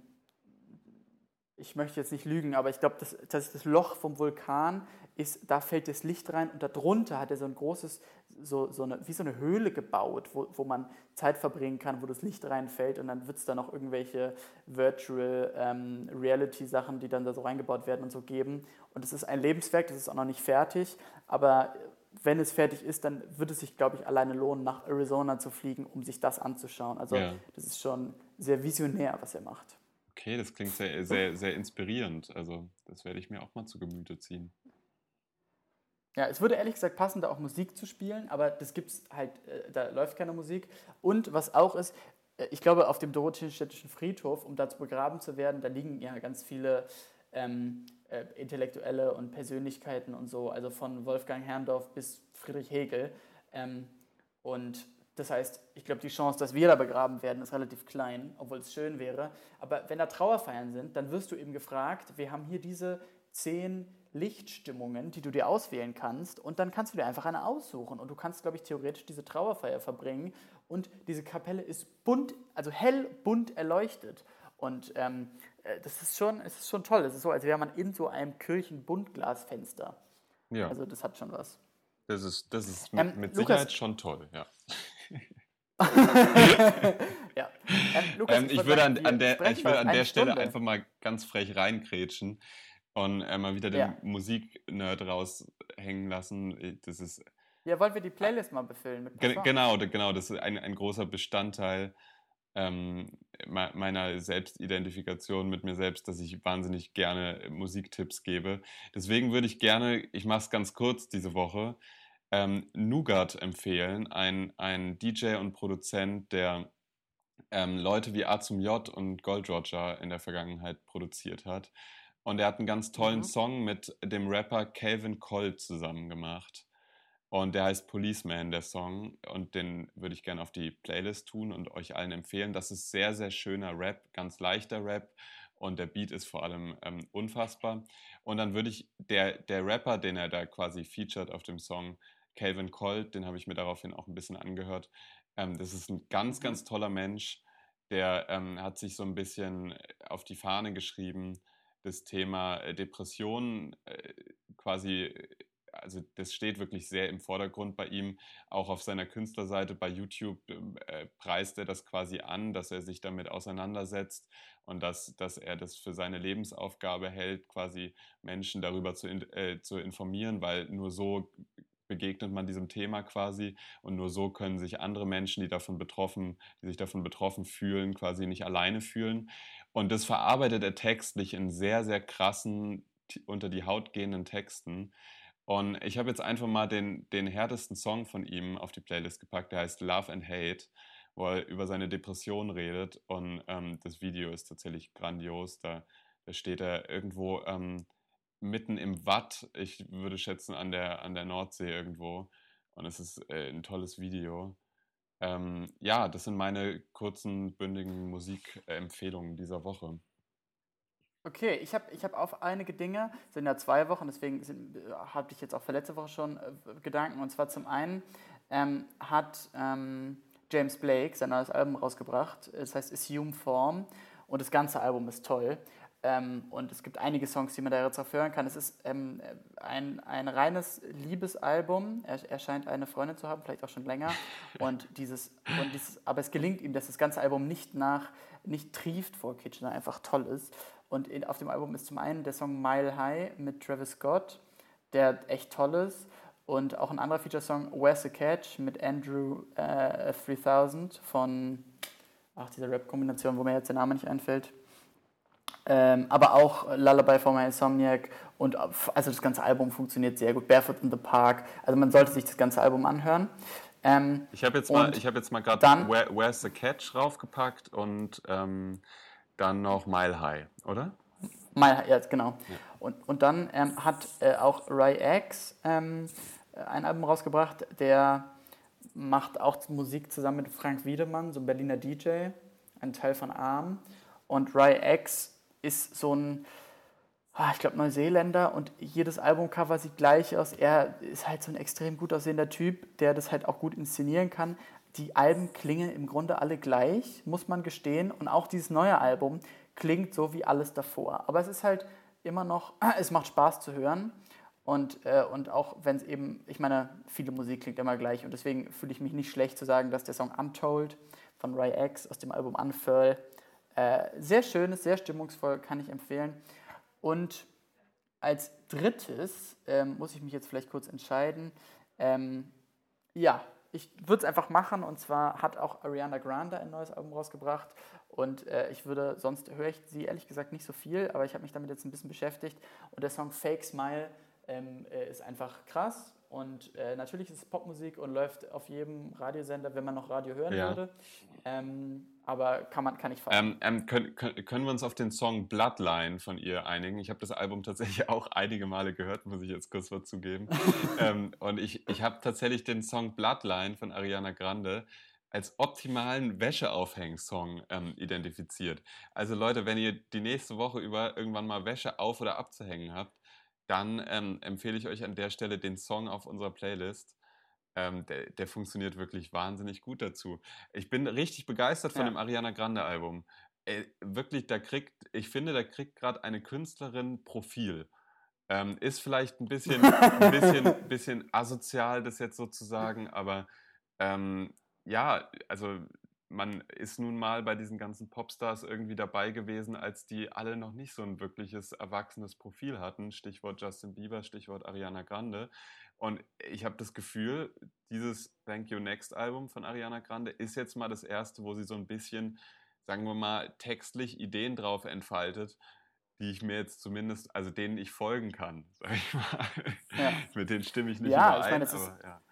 ich möchte jetzt nicht lügen, aber ich glaube, das, das, das Loch vom Vulkan ist, da fällt das Licht rein und darunter hat er so ein großes so, so eine, wie so eine Höhle gebaut, wo, wo man Zeit verbringen kann, wo das Licht reinfällt und dann wird es da noch irgendwelche Virtual ähm, Reality Sachen, die dann da so reingebaut werden und so geben. Und es ist ein Lebenswerk, das ist auch noch nicht fertig, aber wenn es fertig ist, dann würde es sich, glaube ich, alleine lohnen, nach Arizona zu fliegen, um sich das anzuschauen. Also ja. das ist schon sehr visionär, was er macht. Okay, das klingt sehr, sehr, sehr inspirierend. Also das werde ich mir auch mal zu Gemüte ziehen. Ja, es würde ehrlich gesagt passen, da auch Musik zu spielen, aber das gibt's halt, äh, da läuft keine Musik. Und was auch ist, äh, ich glaube, auf dem Dorotheenstädtischen Friedhof, um da zu begraben zu werden, da liegen ja ganz viele ähm, äh, Intellektuelle und Persönlichkeiten und so, also von Wolfgang Herrndorf bis Friedrich Hegel. Ähm, und das heißt, ich glaube, die Chance, dass wir da begraben werden, ist relativ klein, obwohl es schön wäre. Aber wenn da Trauerfeiern sind, dann wirst du eben gefragt, wir haben hier diese zehn Lichtstimmungen, die du dir auswählen kannst und dann kannst du dir einfach eine aussuchen und du kannst, glaube ich, theoretisch diese Trauerfeier verbringen und diese Kapelle ist bunt, also hell bunt erleuchtet und ähm, äh, das ist schon, es ist schon toll. Es ist so, als wäre man in so einem Kirchenbuntglasfenster. Ja. Also das hat schon was. Das ist, das ist mit, ähm, mit Sicherheit Lukas, schon toll, ja. ja. Ähm, Lukas, ähm, ich, würde an, an der, ich würde an der Stelle Stunde. einfach mal ganz frech reinkrätschen und äh, mal wieder den ja. Musiknerd raushängen lassen. Äh, das ist. Ja, wollen wir die Playlist mal befüllen mit Ge Genau, genau. Das ist ein, ein großer Bestandteil ähm, meiner Selbstidentifikation mit mir selbst, dass ich wahnsinnig gerne Musiktipps gebe. Deswegen würde ich gerne, ich mache es ganz kurz diese Woche, ähm, Nougat empfehlen, ein, ein DJ und Produzent, der ähm, Leute wie A zum J und Gold Roger in der Vergangenheit produziert hat. Und er hat einen ganz tollen mhm. Song mit dem Rapper Calvin Colt zusammen gemacht. Und der heißt Policeman, der Song. Und den würde ich gerne auf die Playlist tun und euch allen empfehlen. Das ist sehr, sehr schöner Rap, ganz leichter Rap. Und der Beat ist vor allem ähm, unfassbar. Und dann würde ich, der, der Rapper, den er da quasi featured auf dem Song, Calvin Colt, den habe ich mir daraufhin auch ein bisschen angehört. Ähm, das ist ein ganz, ganz mhm. toller Mensch. Der ähm, hat sich so ein bisschen auf die Fahne geschrieben, das Thema äh, Depressionen äh, quasi also das steht wirklich sehr im Vordergrund bei ihm. Auch auf seiner Künstlerseite bei YouTube äh, preist er das quasi an, dass er sich damit auseinandersetzt und dass, dass er das für seine Lebensaufgabe hält, quasi Menschen darüber zu, äh, zu informieren, weil nur so begegnet man diesem Thema quasi und nur so können sich andere Menschen, die davon betroffen, die sich davon betroffen fühlen, quasi nicht alleine fühlen. Und das verarbeitet er textlich in sehr, sehr krassen, unter die Haut gehenden Texten. Und ich habe jetzt einfach mal den, den härtesten Song von ihm auf die Playlist gepackt, der heißt Love and Hate, wo er über seine Depression redet. Und ähm, das Video ist tatsächlich grandios. Da, da steht er irgendwo ähm, mitten im Watt, ich würde schätzen an der, an der Nordsee irgendwo. Und es ist äh, ein tolles Video. Ähm, ja, das sind meine kurzen, bündigen Musikempfehlungen dieser Woche. Okay, ich habe ich hab auf einige Dinge, sind ja zwei Wochen, deswegen hatte ich jetzt auch für letzte Woche schon äh, Gedanken. Und zwar zum einen ähm, hat ähm, James Blake sein neues Album rausgebracht, es heißt Assume Form und das ganze Album ist toll. Ähm, und es gibt einige Songs, die man da jetzt auch hören kann. Es ist ähm, ein, ein reines Liebesalbum. Er, er scheint eine Freundin zu haben, vielleicht auch schon länger. Und dieses, und dieses, aber es gelingt ihm, dass das ganze Album nicht nach, nicht trieft vor Kitsch, sondern einfach toll ist. Und in, auf dem Album ist zum einen der Song Mile High mit Travis Scott, der echt toll ist. Und auch ein anderer Feature-Song, Where's the Catch mit Andrew äh, 3000 von, ach, dieser Rap-Kombination, wo mir jetzt der Name nicht einfällt. Ähm, aber auch Lullaby for My Insomniac und also das ganze Album funktioniert sehr gut. Barefoot in the Park. Also man sollte sich das ganze Album anhören. Ähm, ich habe jetzt, mal, hab jetzt mal gerade Where, Where's the Catch raufgepackt und ähm, dann noch Mile High, oder? Mile High, ja, genau. Ja. Und, und dann ähm, hat äh, auch Ray X ähm, ein Album rausgebracht, der macht auch Musik zusammen mit Frank Wiedemann, so ein Berliner DJ, ein Teil von ARM. Und Ray X ist so ein, ah, ich glaube, Neuseeländer und jedes Albumcover sieht gleich aus. Er ist halt so ein extrem gut aussehender Typ, der das halt auch gut inszenieren kann. Die Alben klingen im Grunde alle gleich, muss man gestehen. Und auch dieses neue Album klingt so wie alles davor. Aber es ist halt immer noch, es macht Spaß zu hören. Und, äh, und auch wenn es eben, ich meine, viele Musik klingt immer gleich und deswegen fühle ich mich nicht schlecht zu sagen, dass der Song Untold von Ray X aus dem Album Unfurl äh, sehr schön ist, sehr stimmungsvoll, kann ich empfehlen. Und als drittes ähm, muss ich mich jetzt vielleicht kurz entscheiden. Ähm, ja, ich würde es einfach machen und zwar hat auch Ariana Grande ein neues Album rausgebracht und äh, ich würde, sonst höre ich sie ehrlich gesagt nicht so viel, aber ich habe mich damit jetzt ein bisschen beschäftigt und der Song Fake Smile ähm, äh, ist einfach krass und äh, natürlich ist es Popmusik und läuft auf jedem Radiosender, wenn man noch Radio hören ja. würde. Ähm, aber kann, man, kann ich ähm, ähm, können, können, können wir uns auf den Song Bloodline von ihr einigen? Ich habe das Album tatsächlich auch einige Male gehört, muss ich jetzt kurz was zugeben. ähm, und ich, ich habe tatsächlich den Song Bloodline von Ariana Grande als optimalen Wäscheaufhängsong ähm, identifiziert. Also Leute, wenn ihr die nächste Woche über irgendwann mal Wäsche auf- oder abzuhängen habt, dann ähm, empfehle ich euch an der Stelle den Song auf unserer Playlist. Ähm, der, der, funktioniert wirklich wahnsinnig gut dazu. Ich bin richtig begeistert von ja. dem Ariana Grande Album. Äh, wirklich, da kriegt, ich finde, da kriegt gerade eine Künstlerin Profil. Ähm, ist vielleicht ein bisschen, ein bisschen, bisschen asozial, das jetzt sozusagen, aber ähm, ja, also man ist nun mal bei diesen ganzen Popstars irgendwie dabei gewesen, als die alle noch nicht so ein wirkliches erwachsenes Profil hatten. Stichwort Justin Bieber, Stichwort Ariana Grande. Und ich habe das Gefühl, dieses Thank You Next Album von Ariana Grande ist jetzt mal das erste, wo sie so ein bisschen, sagen wir mal, textlich Ideen drauf entfaltet, die ich mir jetzt zumindest, also denen ich folgen kann, sag ich mal. Ja. Mit denen stimme ich nicht ja, überein, ich meine, aber ja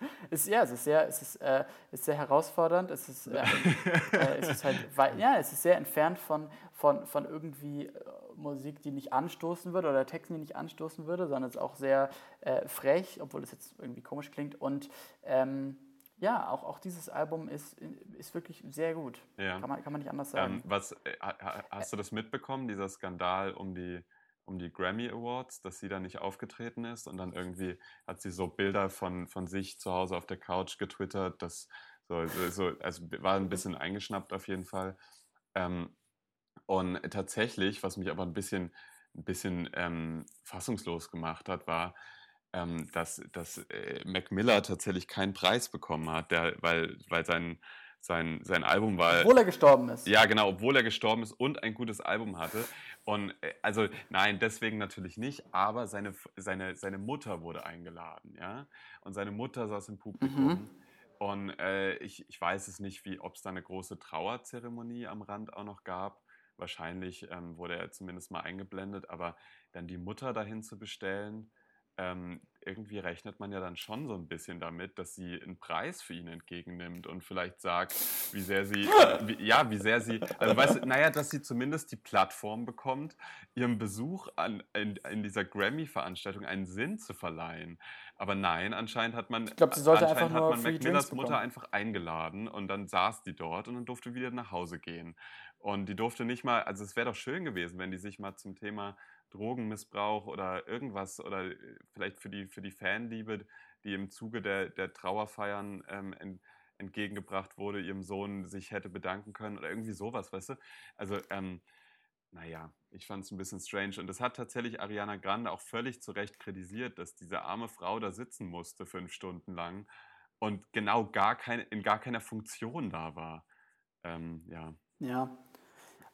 ist, ja, es ist sehr, es ist, äh, ist sehr herausfordernd. Es ist, äh, äh, es ist halt, ja, es ist sehr entfernt von, von, von irgendwie äh, Musik, die nicht anstoßen würde oder Texten, die nicht anstoßen würde, sondern es ist auch sehr äh, frech, obwohl es jetzt irgendwie komisch klingt. Und ähm, ja, auch, auch dieses Album ist, ist wirklich sehr gut. Ja. Kann, man, kann man nicht anders sagen. Ähm, was, äh, hast du das mitbekommen, dieser Skandal um die um die Grammy Awards, dass sie da nicht aufgetreten ist und dann irgendwie hat sie so Bilder von, von sich zu Hause auf der Couch getwittert, das so, so also war ein bisschen eingeschnappt auf jeden Fall. Ähm, und tatsächlich, was mich aber ein bisschen ein bisschen ähm, fassungslos gemacht hat, war, ähm, dass, dass äh, Mac Miller tatsächlich keinen Preis bekommen hat, der, weil, weil sein, sein, sein Album war. Obwohl er gestorben ist. Ja, genau, obwohl er gestorben ist und ein gutes Album hatte. Und äh, also, nein, deswegen natürlich nicht, aber seine, seine, seine Mutter wurde eingeladen, ja. Und seine Mutter saß im Publikum. Mhm. Und äh, ich, ich weiß es nicht, wie, ob es da eine große Trauerzeremonie am Rand auch noch gab. Wahrscheinlich ähm, wurde er zumindest mal eingeblendet, aber dann die Mutter dahin zu bestellen, ähm, irgendwie rechnet man ja dann schon so ein bisschen damit, dass sie einen Preis für ihn entgegennimmt und vielleicht sagt, wie sehr sie, äh, wie, ja, wie sehr sie, also weißt du, naja, dass sie zumindest die Plattform bekommt, ihrem Besuch an, in, in dieser Grammy-Veranstaltung einen Sinn zu verleihen. Aber nein, anscheinend hat man, ich glaub, sie sollte anscheinend einfach hat man Macmillers Mutter einfach eingeladen und dann saß die dort und dann durfte wieder nach Hause gehen. Und die durfte nicht mal, also es wäre doch schön gewesen, wenn die sich mal zum Thema Drogenmissbrauch oder irgendwas oder äh, vielleicht für die, für die Fanliebe, die im Zuge der, der Trauerfeiern ähm, ent, entgegengebracht wurde, ihrem Sohn sich hätte bedanken können oder irgendwie sowas, weißt du? Also, ähm, naja, ich fand es ein bisschen strange. Und das hat tatsächlich Ariana Grande auch völlig zu Recht kritisiert, dass diese arme Frau da sitzen musste fünf Stunden lang und genau gar keine, in gar keiner Funktion da war. Ähm, ja. Ja,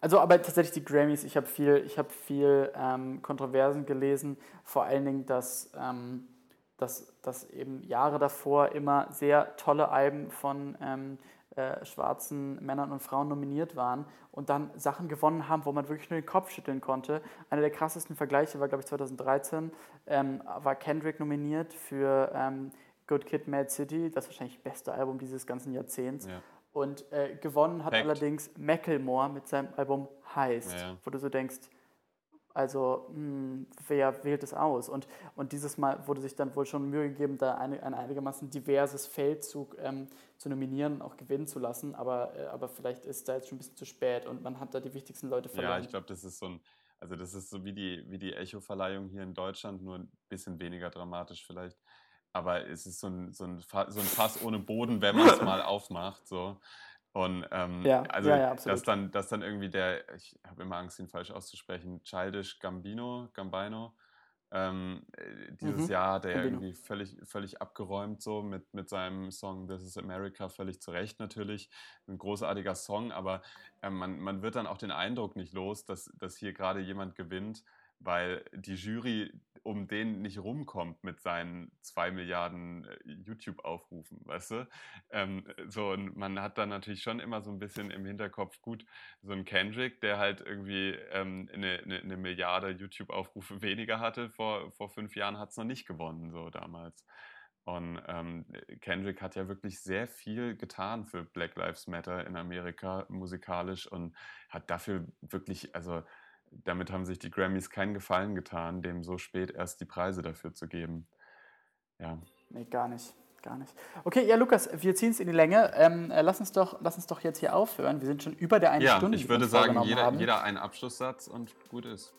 also, aber tatsächlich die Grammys, ich habe viel, ich hab viel ähm, Kontroversen gelesen, vor allen Dingen, dass, ähm, dass, dass eben Jahre davor immer sehr tolle Alben von ähm, äh, schwarzen Männern und Frauen nominiert waren und dann Sachen gewonnen haben, wo man wirklich nur den Kopf schütteln konnte. Einer der krassesten Vergleiche war, glaube ich, 2013, ähm, war Kendrick nominiert für ähm, Good Kid, Mad City, das wahrscheinlich beste Album dieses ganzen Jahrzehnts. Ja. Und äh, gewonnen hat Fact. allerdings Macklemore mit seinem Album Heist, ja, wo du so denkst, also mh, hm, wer wählt es aus? Und, und dieses Mal wurde sich dann wohl schon Mühe gegeben, da eine, ein einigermaßen diverses Feldzug ähm, zu nominieren und auch gewinnen zu lassen. Aber, äh, aber vielleicht ist da jetzt schon ein bisschen zu spät und man hat da die wichtigsten Leute verloren. Ja, ich glaube, das ist so ein, also das ist so wie die, wie die Echo-Verleihung hier in Deutschland, nur ein bisschen weniger dramatisch vielleicht aber es ist so ein, so ein, Fass, so ein Fass ohne Boden, wenn man es mal aufmacht. So. Und ähm, ja, also, ja, ja, dass, dann, dass dann irgendwie der, ich habe immer Angst, ihn falsch auszusprechen, Childish Gambino, Gambino, ähm, äh, dieses mhm. Jahr hat er ja irgendwie völlig, völlig abgeräumt, so mit, mit seinem Song This is America, völlig zu Recht natürlich. Ein großartiger Song, aber äh, man, man wird dann auch den Eindruck nicht los, dass, dass hier gerade jemand gewinnt, weil die Jury um den nicht rumkommt mit seinen zwei Milliarden äh, YouTube-Aufrufen, weißt du? Ähm, so, und man hat dann natürlich schon immer so ein bisschen im Hinterkopf, gut, so ein Kendrick, der halt irgendwie ähm, eine, eine, eine, Milliarde YouTube-Aufrufe weniger hatte, vor, vor fünf Jahren hat es noch nicht gewonnen, so damals. Und ähm, Kendrick hat ja wirklich sehr viel getan für Black Lives Matter in Amerika musikalisch und hat dafür wirklich, also damit haben sich die Grammys keinen Gefallen getan, dem so spät erst die Preise dafür zu geben. Ja. Nee, gar nicht. Gar nicht. Okay, ja, Lukas, wir ziehen es in die Länge. Ähm, äh, lass, uns doch, lass uns doch jetzt hier aufhören. Wir sind schon über der einen ja, Stunde. Ich würde sagen, jeder, jeder einen Abschlusssatz und gut ist.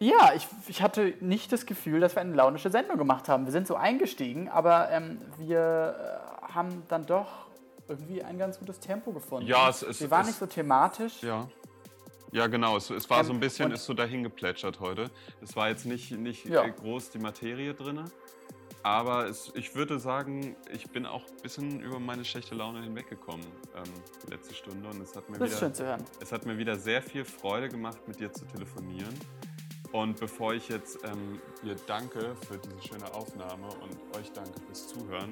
Ja, ich, ich hatte nicht das Gefühl, dass wir eine launische Sendung gemacht haben. Wir sind so eingestiegen, aber ähm, wir äh, haben dann doch irgendwie ein ganz gutes Tempo gefunden. Ja, es ist. Wir waren es, nicht so thematisch. Ja. Ja, genau. Es, es war ähm, so ein bisschen, ist so dahin geplätschert heute. Es war jetzt nicht, nicht ja. groß die Materie drin. Aber es, ich würde sagen, ich bin auch ein bisschen über meine schlechte Laune hinweggekommen ähm, die letzte Stunde. Und es hat, mir das wieder, ist schön zu hören. es hat mir wieder sehr viel Freude gemacht, mit dir zu telefonieren. Und bevor ich jetzt ähm, dir danke für diese schöne Aufnahme und euch danke fürs Zuhören,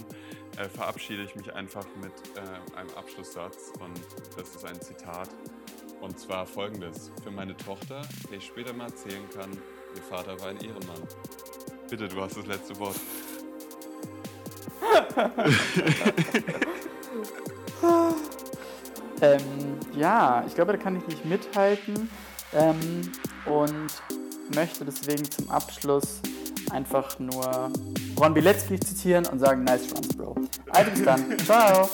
äh, verabschiede ich mich einfach mit äh, einem Abschlusssatz. Und das ist ein Zitat. Und zwar folgendes: Für meine Tochter, der ich später mal erzählen kann, ihr Vater war ein Ehrenmann. Bitte, du hast das letzte Wort. ähm, ja, ich glaube, da kann ich nicht mithalten ähm, und möchte deswegen zum Abschluss einfach nur Ron Bilecki zitieren und sagen, nice runs, Bro. Also bis dann. Ciao.